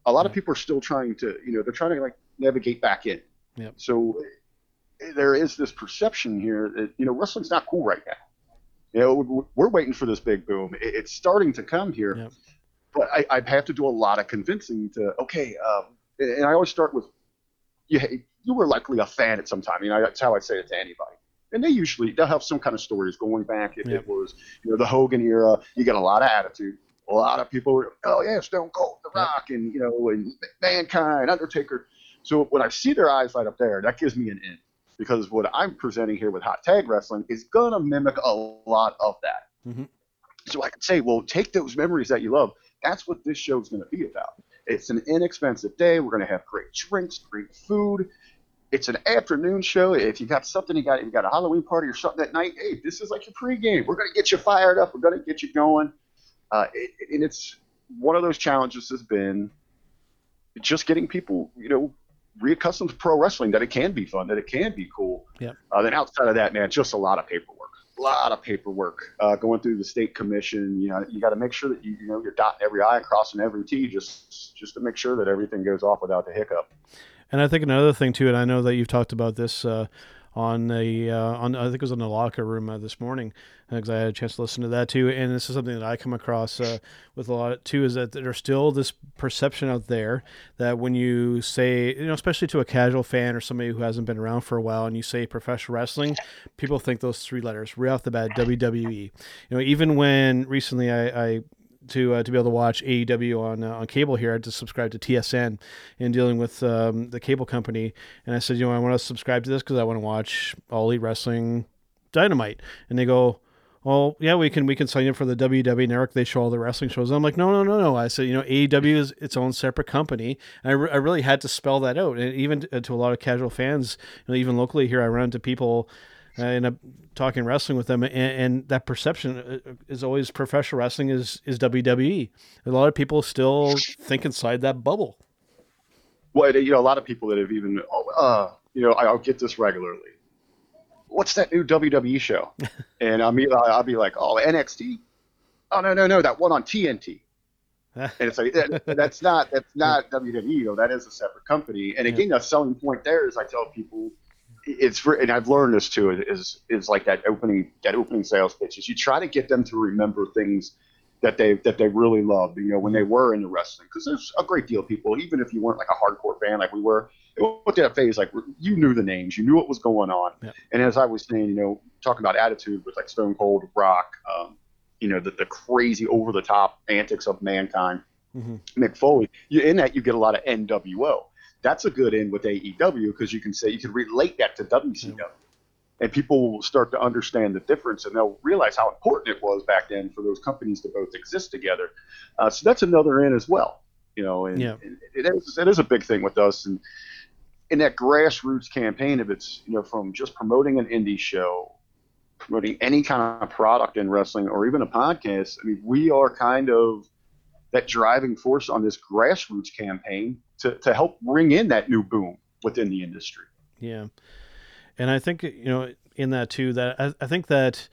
A lot of people are still trying to, you know, they're trying to like navigate back in. Yep. So there is this perception here that you know wrestling's not cool right now. You know, we- we're waiting for this big boom. It's starting to come here, Yep. but I, I have to do a lot of convincing to. Okay, um, and I always start with, you, you were likely a fan at some time. You know, that's how I say it to anybody. And they usually they'll have some kind of stories going back. If Yep. it was you know the Hogan era, you get a lot of attitude. A lot of people, were, oh yeah, Stone Cold, The Rock, and you know, and Mankind, Undertaker. So when I see their eyes light up there, that gives me an in because what I'm presenting here with Hot Tag Wrestling is gonna mimic a lot of that. Mhm. So I can say, well, take those memories that you love. That's what this show is going to be about. It's an inexpensive day. We're going to have great drinks, great food. It's an afternoon show. If you got something, you got you got a Halloween party or something that night. Hey, this is like your pregame. We're going to get you fired up. We're going to get you going. Uh, it, and it's one of those challenges has been just getting people, you know, reaccustomed to pro wrestling that it can be fun, that it can be cool. Yep. Uh, then outside of that, man, just a lot of paperwork. A lot of paperwork uh, going through the state commission. You know, you got to make sure that you, you know you're dotting every I and crossing every T, just just to make sure that everything goes off without the hiccup. And I think another thing too, and I know that you've talked about this uh, on the uh, on I think it was on the locker room uh, this morning because I had a chance to listen to that too. And this is something that I come across uh, with a lot too is that there's still this perception out there that when you say you know especially to a casual fan or somebody who hasn't been around for a while and you say professional wrestling, people think those three letters right off the bat WWE. You know even when recently I, I to uh, to be able to watch AEW on uh, on cable here. I had to subscribe to TSN in dealing with um, the cable company, and I said, you know, I want to subscribe to this because I want to watch All Elite Wrestling Dynamite, and they go. Well, yeah, we can we can sign up for the WWE network. They show all the wrestling shows. I'm like, no, no, no, no. I said, you know, AEW is its own separate company. And I, re- I really had to spell that out, and even to, to a lot of casual fans, you know, even locally here, I run into people uh, end up talking wrestling with them, and, and that perception uh, is always professional wrestling is is WWE. A lot of people still think inside that bubble. Well, you know, a lot of people that have even, oh, uh, you know, I'll get this regularly. What's that new WWE show? and I'll be, I'll be like, oh, NXT. Oh no, no, no, that one on TNT. and it's like that, that's not that's not WWE. You know, that is a separate company. And again, the selling point there is I tell people it's and I've learned this too is is like that opening that opening sales pitch is you try to get them to remember things that they that they really loved, you know, when they were into wrestling. Because there's a great deal of people, even if you weren't like a hardcore fan like we were, it went to that phase like you knew the names, you knew what was going on. Yep. And as I was saying, you know, talking about attitude with like Stone Cold, Rock, um, you know, the, the crazy over the top antics of mankind, Mhm. Mick Foley. You, in that, you get a lot of NWO. That's a good in with AEW because you can say you can relate that to WCW. Yeah. And people will start to understand the difference and they'll realize how important it was back then for those companies to both exist together. Uh, so that's another in as well, you know, and, yeah. and it, is, it is a big thing with us. And in that grassroots campaign, if it's, you know, from just promoting an indie show, promoting any kind of product in wrestling or even a podcast, I mean, we are kind of that driving force on this grassroots campaign to, to help bring in that new boom within the industry. Yeah. And I think, you know, in that too, that I, I think that,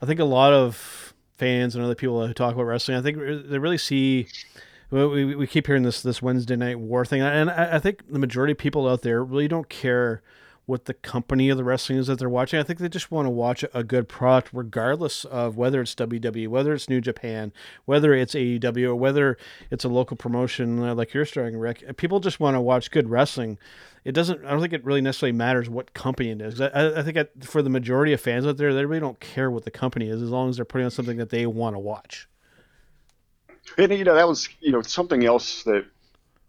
I think a lot of fans and other people who talk about wrestling, I think they really see, we, we keep hearing this, this Wednesday night war thing. And I, I think the majority of people out there really don't care what the company of the wrestling is that they're watching. I think they just want to watch a good product, regardless of whether it's WWE, whether it's New Japan, whether it's AEW, or whether it's a local promotion uh, like you're starting, Rick. People just want to watch good wrestling. It doesn't. I don't think it really necessarily matters what company it is. I, I think for the majority of fans out there, they really don't care what the company is as long as they're putting on something that they want to watch. And you know that was you know something else that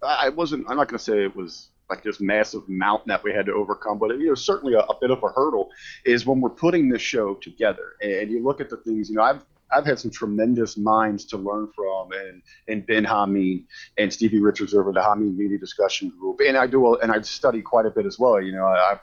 I wasn't. I'm not going to say it was like this massive mountain that we had to overcome. But you know, certainly a, a, bit of a hurdle is when we're putting this show together, and you look at the things. You know, I've I've had some tremendous minds to learn from, and and Ben Hameen and Stevie Richards over the Hameen Media Discussion Group, and I do, and I study quite a bit as well. You know, I,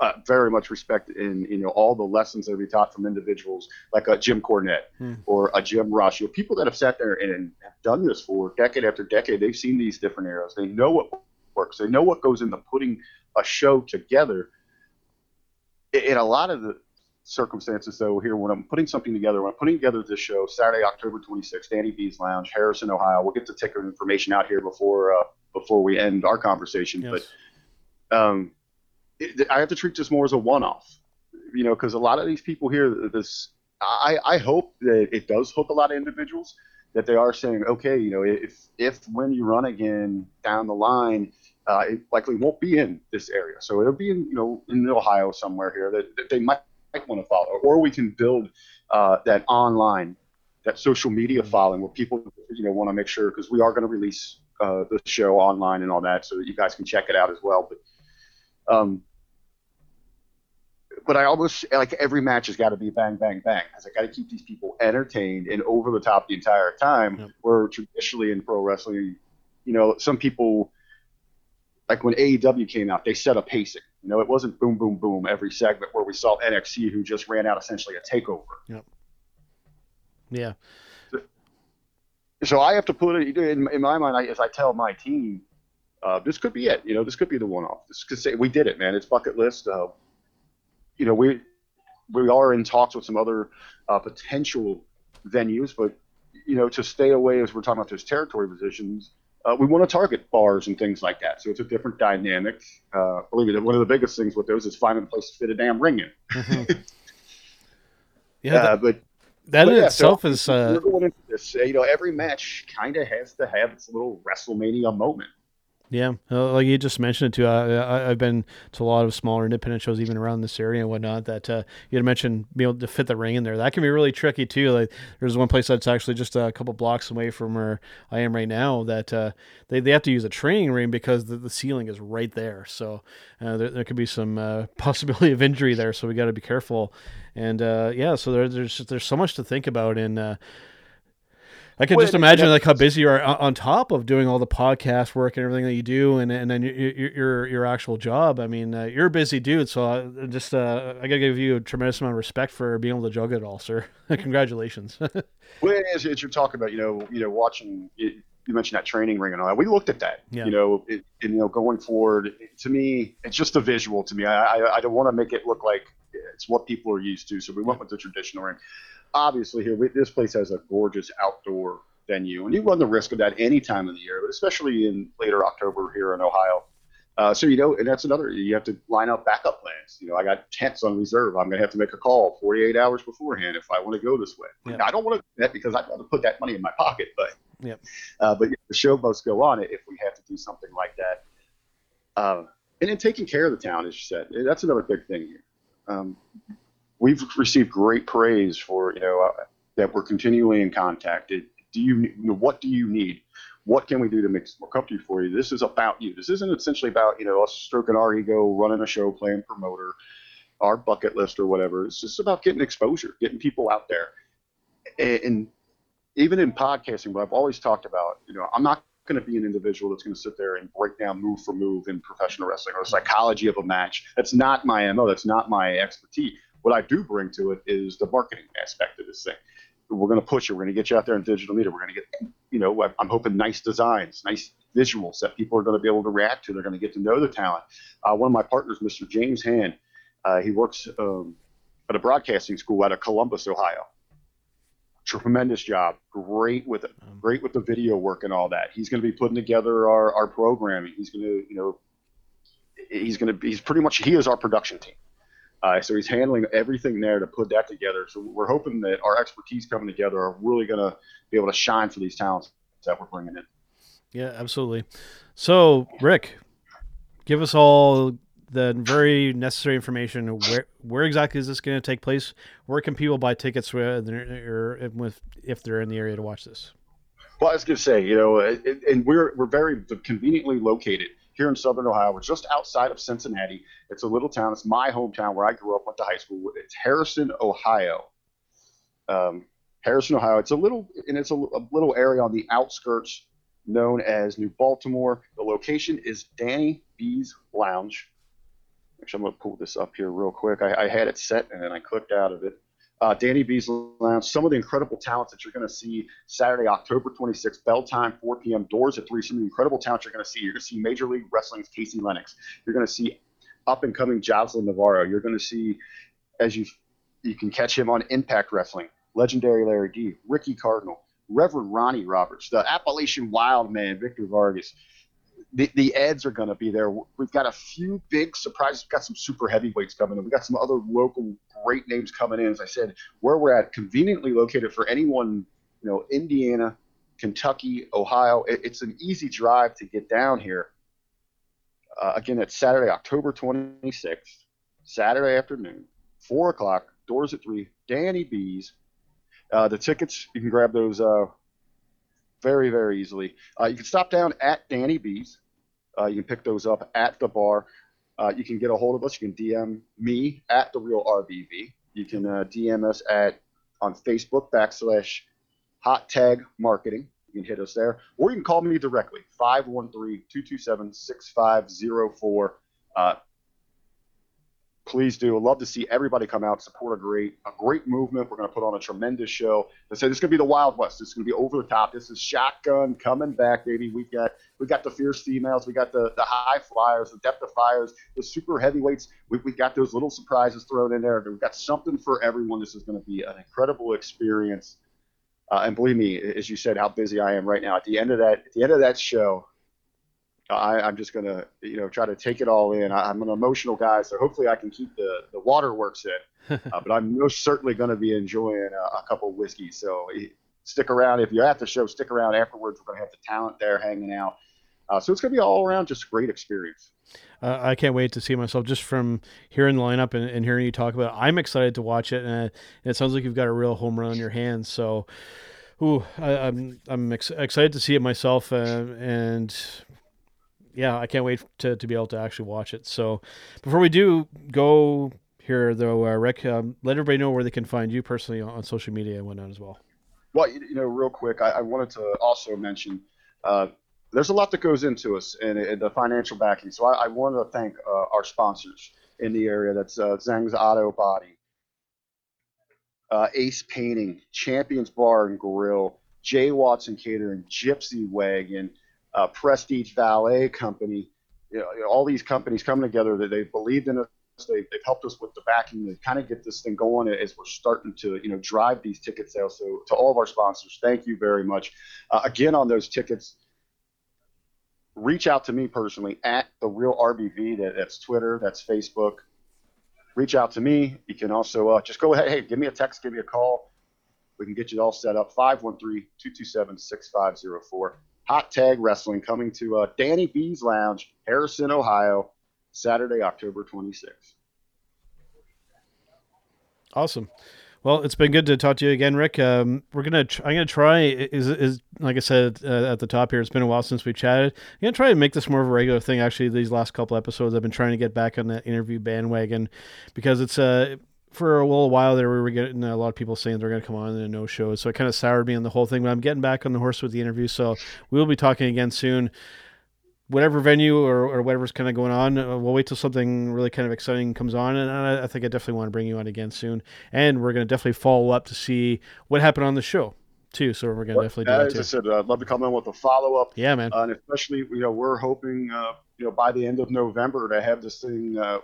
uh, very much respect in you know all the lessons that we taught from individuals like a Jim Cornette hmm. or a Jim Ross. You know, people that have sat there and have done this for decade after decade. They've seen these different eras. They know what works. They know what goes into putting a show together. In a lot of the circumstances, though, here when I'm putting something together, when I'm putting together this show, Saturday, October 26th, Danny B's Lounge, Harrison, Ohio. We'll get the ticket information out here before uh, before we end our conversation. Yes. But um, it, I have to treat this more as a one-off, you know, because a lot of these people here, this I, I hope that it does hook a lot of individuals that they are saying, okay, you know, if if when you run again down the line, uh, it likely won't be in this area. So it'll be in, you know, in Ohio somewhere here that, that they might, might want to follow. Or we can build uh, that online, that social media following where people, you know, want to make sure because we are going to release uh, the show online and all that, so that you guys can check it out as well. But, um, but I almost like every match has got to be bang, bang, bang because I got to keep these people entertained and over the top the entire time. Yep. Where traditionally in pro wrestling, you know, some people like when AEW came out, they set a pacing. You know, it wasn't boom, boom, boom every segment where we saw NXT who just ran out essentially a takeover. Yep. Yeah. So, so I have to put it in, in my mind I, as I tell my team, uh, this could be it. You know, this could be the one-off. This could say we did it, man. It's bucket list. Uh, you know, we we are in talks with some other uh, potential venues, but you know, to stay away as we're talking about those territory positions, uh, we want to target bars and things like that. So it's a different dynamic. Uh, believe me, one of the biggest things with those is finding a place to fit a damn ring in. Mm-hmm. yeah, uh, but that but in yeah, itself so is. Uh... We're going into this. You know, every match kind of has to have its little WrestleMania moment. Yeah, uh, like you just mentioned it too. I, have been to a lot of smaller independent shows, even around this area and whatnot. That uh, you had mentioned being able to fit the ring in there. That can be really tricky too. Like there's one place that's actually just a couple blocks away from where I am right now. That uh, they they have to use a training ring because the, the ceiling is right there. So uh, there, there could be some uh, possibility of injury there. So we got to be careful. And uh, yeah, so there, there's there's so much to think about in I can well, just imagine like how busy you are on top of doing all the podcast work and everything that you do, and and then your your, your actual job. I mean, uh, you're a busy dude, so I just uh, I gotta give you a tremendous amount of respect for being able to juggle it all, sir. Congratulations. well, as, as, you're talking about, you know, you know, watching. you mentioned that training ring and all that. We looked at that. Yeah. You know, it, and, you know, going forward, to me, it's just a visual. To me, I I, I don't want to make it look like it's what people are used to. So we went with the traditional ring obviously here this place has a gorgeous outdoor venue, and you run the risk of that any time of the year, but especially in later October here in Ohio. Uh, so you know, and that's another. You have to line up backup plans. You know, I got tents on reserve. I'm going to have to make a call 48 hours beforehand if I want to go this way. Yeah. I don't want to do that because I'd rather put that money in my pocket. But yep. uh, but the show must go on if we have to do something like that. Uh, and then taking care of the town, as you said, that's another big thing here. Um, we've received great praise for you know uh, that we're continually in contact. Do you, you know, what do you need? What can we do to make it more comfortable for you? This is about you. This isn't essentially about you know us stroking our ego, running a show, playing promoter, our bucket list or whatever. It's just about getting exposure, getting people out there, and, and even in podcasting, what I've always talked about, you know, I'm not going to be an individual that's going to sit there and break down move for move in professional wrestling or the psychology of a match. That's not my MO. That's not my expertise. What I do bring to it is the marketing aspect of this thing. We're going to push it. We're going to get you out there in digital media. We're going to get, you know, I'm hoping nice designs, nice visuals that people are going to be able to react to. They're going to get to know the talent. Uh, one of my partners, Mr. James Hand, uh, he works um, at a broadcasting school out of Columbus, Ohio tremendous job. Great with it. Um, great with the video work and all that. He's going to be putting together our, our programming. He's going to, you know, he's going to be, he's pretty much, he is our production team. Uh, so he's handling everything there to put that together. So we're hoping that our expertise coming together are really going to be able to shine for these talents that we're bringing in. Yeah, absolutely. So Rick, give us all the very necessary information. Where where exactly is this going to take place? Where can people buy tickets with, with if they're in the area to watch this? Well, I was going to say, you know, and we're we're very conveniently located here in Southern Ohio. We're just outside of Cincinnati. It's a little town. It's my hometown where I grew up, went to high school. It's Harrison, Ohio. Um, Harrison, Ohio. It's a little, and it's a, a little area on the outskirts known as New Baltimore. The location is Danny B's Lounge. Actually, I'm going to pull this up here real quick. I, I, had it set and then I clicked out of it. Uh, Danny B's Lounge, some of the incredible talents that you're going to see Saturday, October 26th, bell time, 4 p.m., doors at 3. Some of the incredible talents you're going to see. You're going to see Major League Wrestling's Casey Lennox. You're going to see up and coming Jocelyn Navarro. You're going to see, as you you can catch him on Impact Wrestling, legendary Larry D, Ricky Cardinal, Reverend Ronnie Roberts, the Appalachian Wild Man, Victor Vargas the, the ads are going to be there. We've got a few big surprises. We've got some super heavyweights coming in. We've got some other local great names coming in. As I said, where we're at, conveniently located for anyone, you know, Indiana, Kentucky, Ohio. It, it's an easy drive to get down here. Uh, again, it's Saturday, October 26th, Saturday afternoon, 4 o'clock, doors at 3, Danny B's. Uh, the tickets, you can grab those uh, very, very easily. Uh, you can stop down at Danny B's. Uh, you can pick those up at the bar. Uh, you can get a hold of us. You can DM me at the real RBV. You can uh, DM us at on Facebook backslash hot tag marketing. You can hit us there, or you can call me directly 513-227-6504 please do. I'd love to see everybody come out, support a great, a great movement. We're going to put on a tremendous show. I say this is going to be the Wild West. This is going to be over the top. This is shotgun coming back, baby. We've got we got the fierce females, we got the the high flyers, the depth of fires, the super heavyweights. We we got those little surprises thrown in there. We've got something for everyone. This is going to be an incredible experience. Uh, and believe me, as you said, how busy I am right now. At the end of that, at the end of that show, I, am just gonna, you know, try to take it all in. I, am an emotional guy, so hopefully I can keep the the waterworks in. uh, but I'm most certainly going to be enjoying a, a couple of whiskeys. So stick around if you're at the show. Stick around afterwards. We're going to have the talent there hanging out. Uh, so it's going to be all around just a great experience. Uh, I can't wait to see myself just from hearing the lineup and, and hearing you talk about it. I'm excited to watch it, and it sounds like you've got a real home run on your hands. So, ooh, I, am I'm, I'm ex- excited to see it myself, uh, and yeah, I can't wait to, to be able to actually watch it. So before we do go here, though, uh, Rick, um, let everybody know where they can find you personally on social media and whatnot as well. Well, you know, real quick, I, I wanted to also mention uh, there's a lot that goes into us and, and the financial backing. So I, I wanted to thank uh, our sponsors in the area. That's uh, Zhang's Auto Body, uh, Ace Painting, Champions Bar and Grill, J. Watson Catering, Gypsy Wagon uh, Prestige Valet Company, you know, all these companies coming together that they've believed in us. They've, they've helped us with the backing to kind of get this thing going as we're starting to, you know, drive these ticket sales. So to all of our sponsors, thank you very much. Uh, again, on those tickets, reach out to me personally at the real RBV. That, that's Twitter, that's Facebook. Reach out to me. You can also uh, just go ahead. Hey, give me a text, give me a call. We can get you all set up. 513 227 6504. Hot Tag Wrestling coming to uh, Danny B's Lounge, Harrison, Ohio, Saturday, October 26th. Awesome. Well, it's been good to talk to you again, Rick. Um, we're gonna. Tr- I'm gonna try. Is is like I said uh, at the top here. It's been a while since we chatted. I'm gonna try and make this more of a regular thing. Actually, these last couple episodes, I've been trying to get back on that interview bandwagon because it's uh for a little while there we were getting a lot of people saying they're going to come on in and no show. so it kind of soured me on the whole thing. But I'm getting back on the horse with the interview, so we will be talking again soon whatever venue or, or whatever's kind of going on, uh, we'll wait till something really kind of exciting comes on. And I, I think I definitely want to bring you on again soon. And we're going to definitely follow up to see what happened on the show too. So we're going to definitely do that As too. I said, I'd love to come in with a follow up. Yeah, man. Uh, and especially, you know, we're hoping, uh, you know, by the end of November to have this thing. Uh,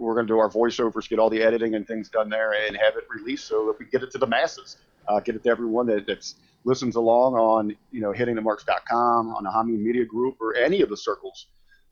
we're going to do our voiceovers, get all the editing and things done there, and have it released so that we get it to the masses, uh, get it to everyone that, that's listens along on, you know, hittingthemarks.com, on the Hami Media Group, or any of the circles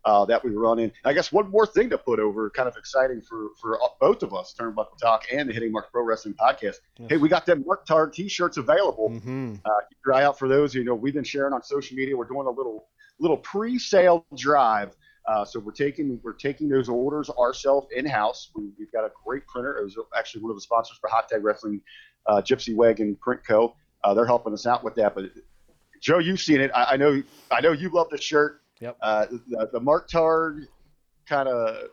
uh, that we run in. I guess one more thing to put over, kind of exciting for for both of us, Turnbuckle Talk and the Hitting Marks Pro Wrestling Podcast. Yes. Hey, we got them Mark Tard T-shirts available. Mm-hmm. Uh, keep your eye out for those. You know, we've been sharing on social media. We're doing a little little pre-sale drive. Uh, so we're taking we're taking those orders ourselves in house. We, we've got a great printer. It was actually one of the sponsors for Hot Tag Wrestling, uh, Gypsy Wagon Print Co. Uh, they're helping us out with that. But Joe, you've seen it. I, I know. I know you love the shirt. Yep. Uh, the, the Mark Tard kind of,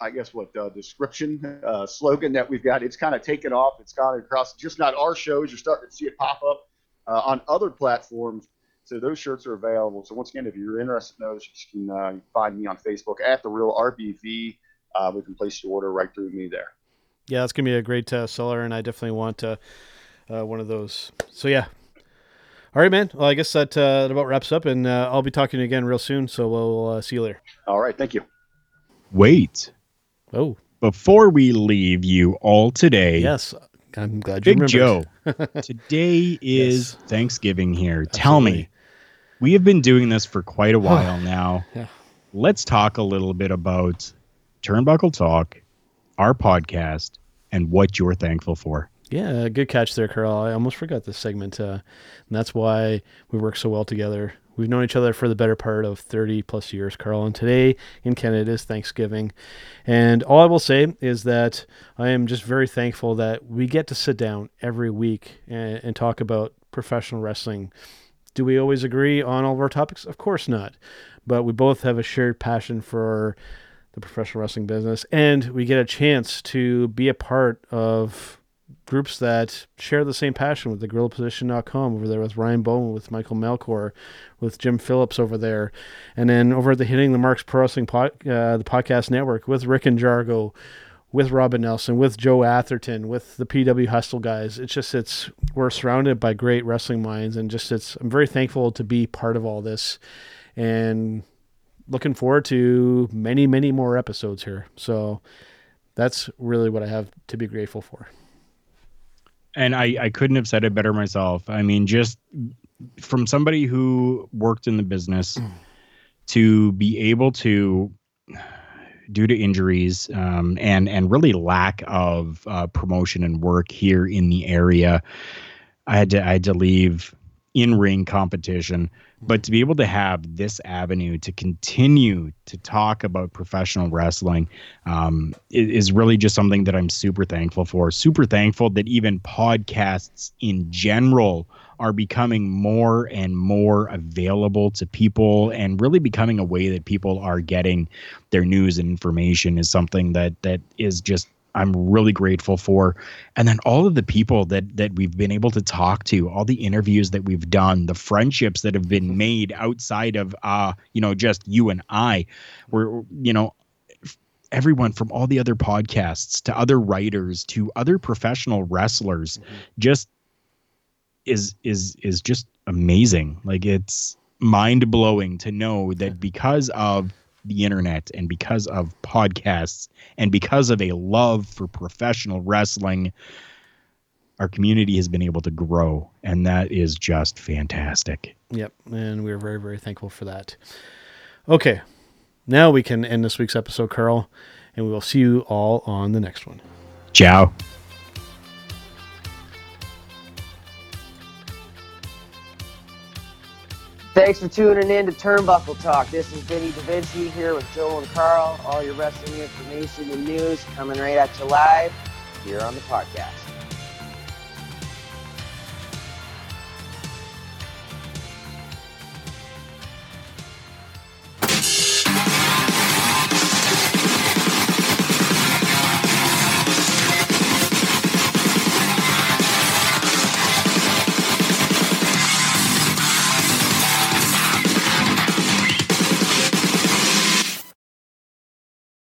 I guess, what uh, description uh, slogan that we've got. It's kind of taken off. It's gone across just not our shows. You're starting to see it pop up uh, on other platforms. So those shirts are available. So once again, if you're interested in those, you can uh, find me on Facebook at the Real RBV. Uh, we can place your order right through me there. Yeah, that's gonna be a great uh, seller, and I definitely want uh, uh, one of those. So yeah. All right, man. Well, I guess that, uh, that about wraps up, and uh, I'll be talking to you again real soon. So we'll uh, see you later. All right, thank you. Wait, Oh, before we leave you all today, yes. I'm glad you Big remembered. Joe, today is Yes. Thanksgiving here. Tell me, Absolutely. We have been doing this for quite a while now. Yeah. Let's talk a little bit about Turnbuckle Talk, our podcast, and what you're thankful for. Yeah, good catch there, Carl. I almost forgot this segment, uh, and that's why we work so well together. We've known each other for the better part of 30 plus years, Carl, and today in Canada is Thanksgiving. And all I will say is that I am just very thankful that we get to sit down every week and, and talk about professional wrestling. Do we always agree on all of our topics? Of course not. But we both have a shared passion for the professional wrestling business, and we get a chance to be a part of groups that share the same passion with the GorillaPosition.com over there with Ryan Bowman, with Michael Melkor, with Jim Phillips over there, and then over at the Hitting the Marks Pro Wrestling uh, the podcast network with Rick and Jargo, with Robin Nelson, with Joe Atherton, with the PW Hustle guys. It's just it's we're surrounded by great wrestling minds, and just it's I'm very thankful to be part of all this, and looking forward to many many more episodes here. So that's really what I have to be grateful for. and I, I couldn't have said it better myself. I mean, just from somebody who worked in the business mm. to be able to, due to injuries um, and and really lack of uh, promotion and work here in the area, I had to I had to leave in ring competition. But to be able to have this avenue to continue to talk about professional wrestling um, is really just something that I'm super thankful for. Super thankful that even podcasts in general are becoming more and more available to people and really becoming a way that people are getting their news and information is something that that is just I'm really grateful for. And then all of the people that that we've been able to talk to, all the interviews that we've done, the friendships that have been made outside of uh, you know, just you and I. We're you know, everyone from all the other podcasts to other writers to other professional wrestlers just is is is just amazing like it's mind blowing to know that because of the internet and because of podcasts and because of a love for professional wrestling our community has been able to grow and that is just fantastic Yep, and we're very, very thankful for that. Okay, now we can end this week's episode, Carl, and we will see you all on the next one. ciao Thanks for tuning in to Turnbuckle Talk. This is Vinny Da Vinci here with Joe and Carl. All your wrestling information and news coming right at you live here on the podcast.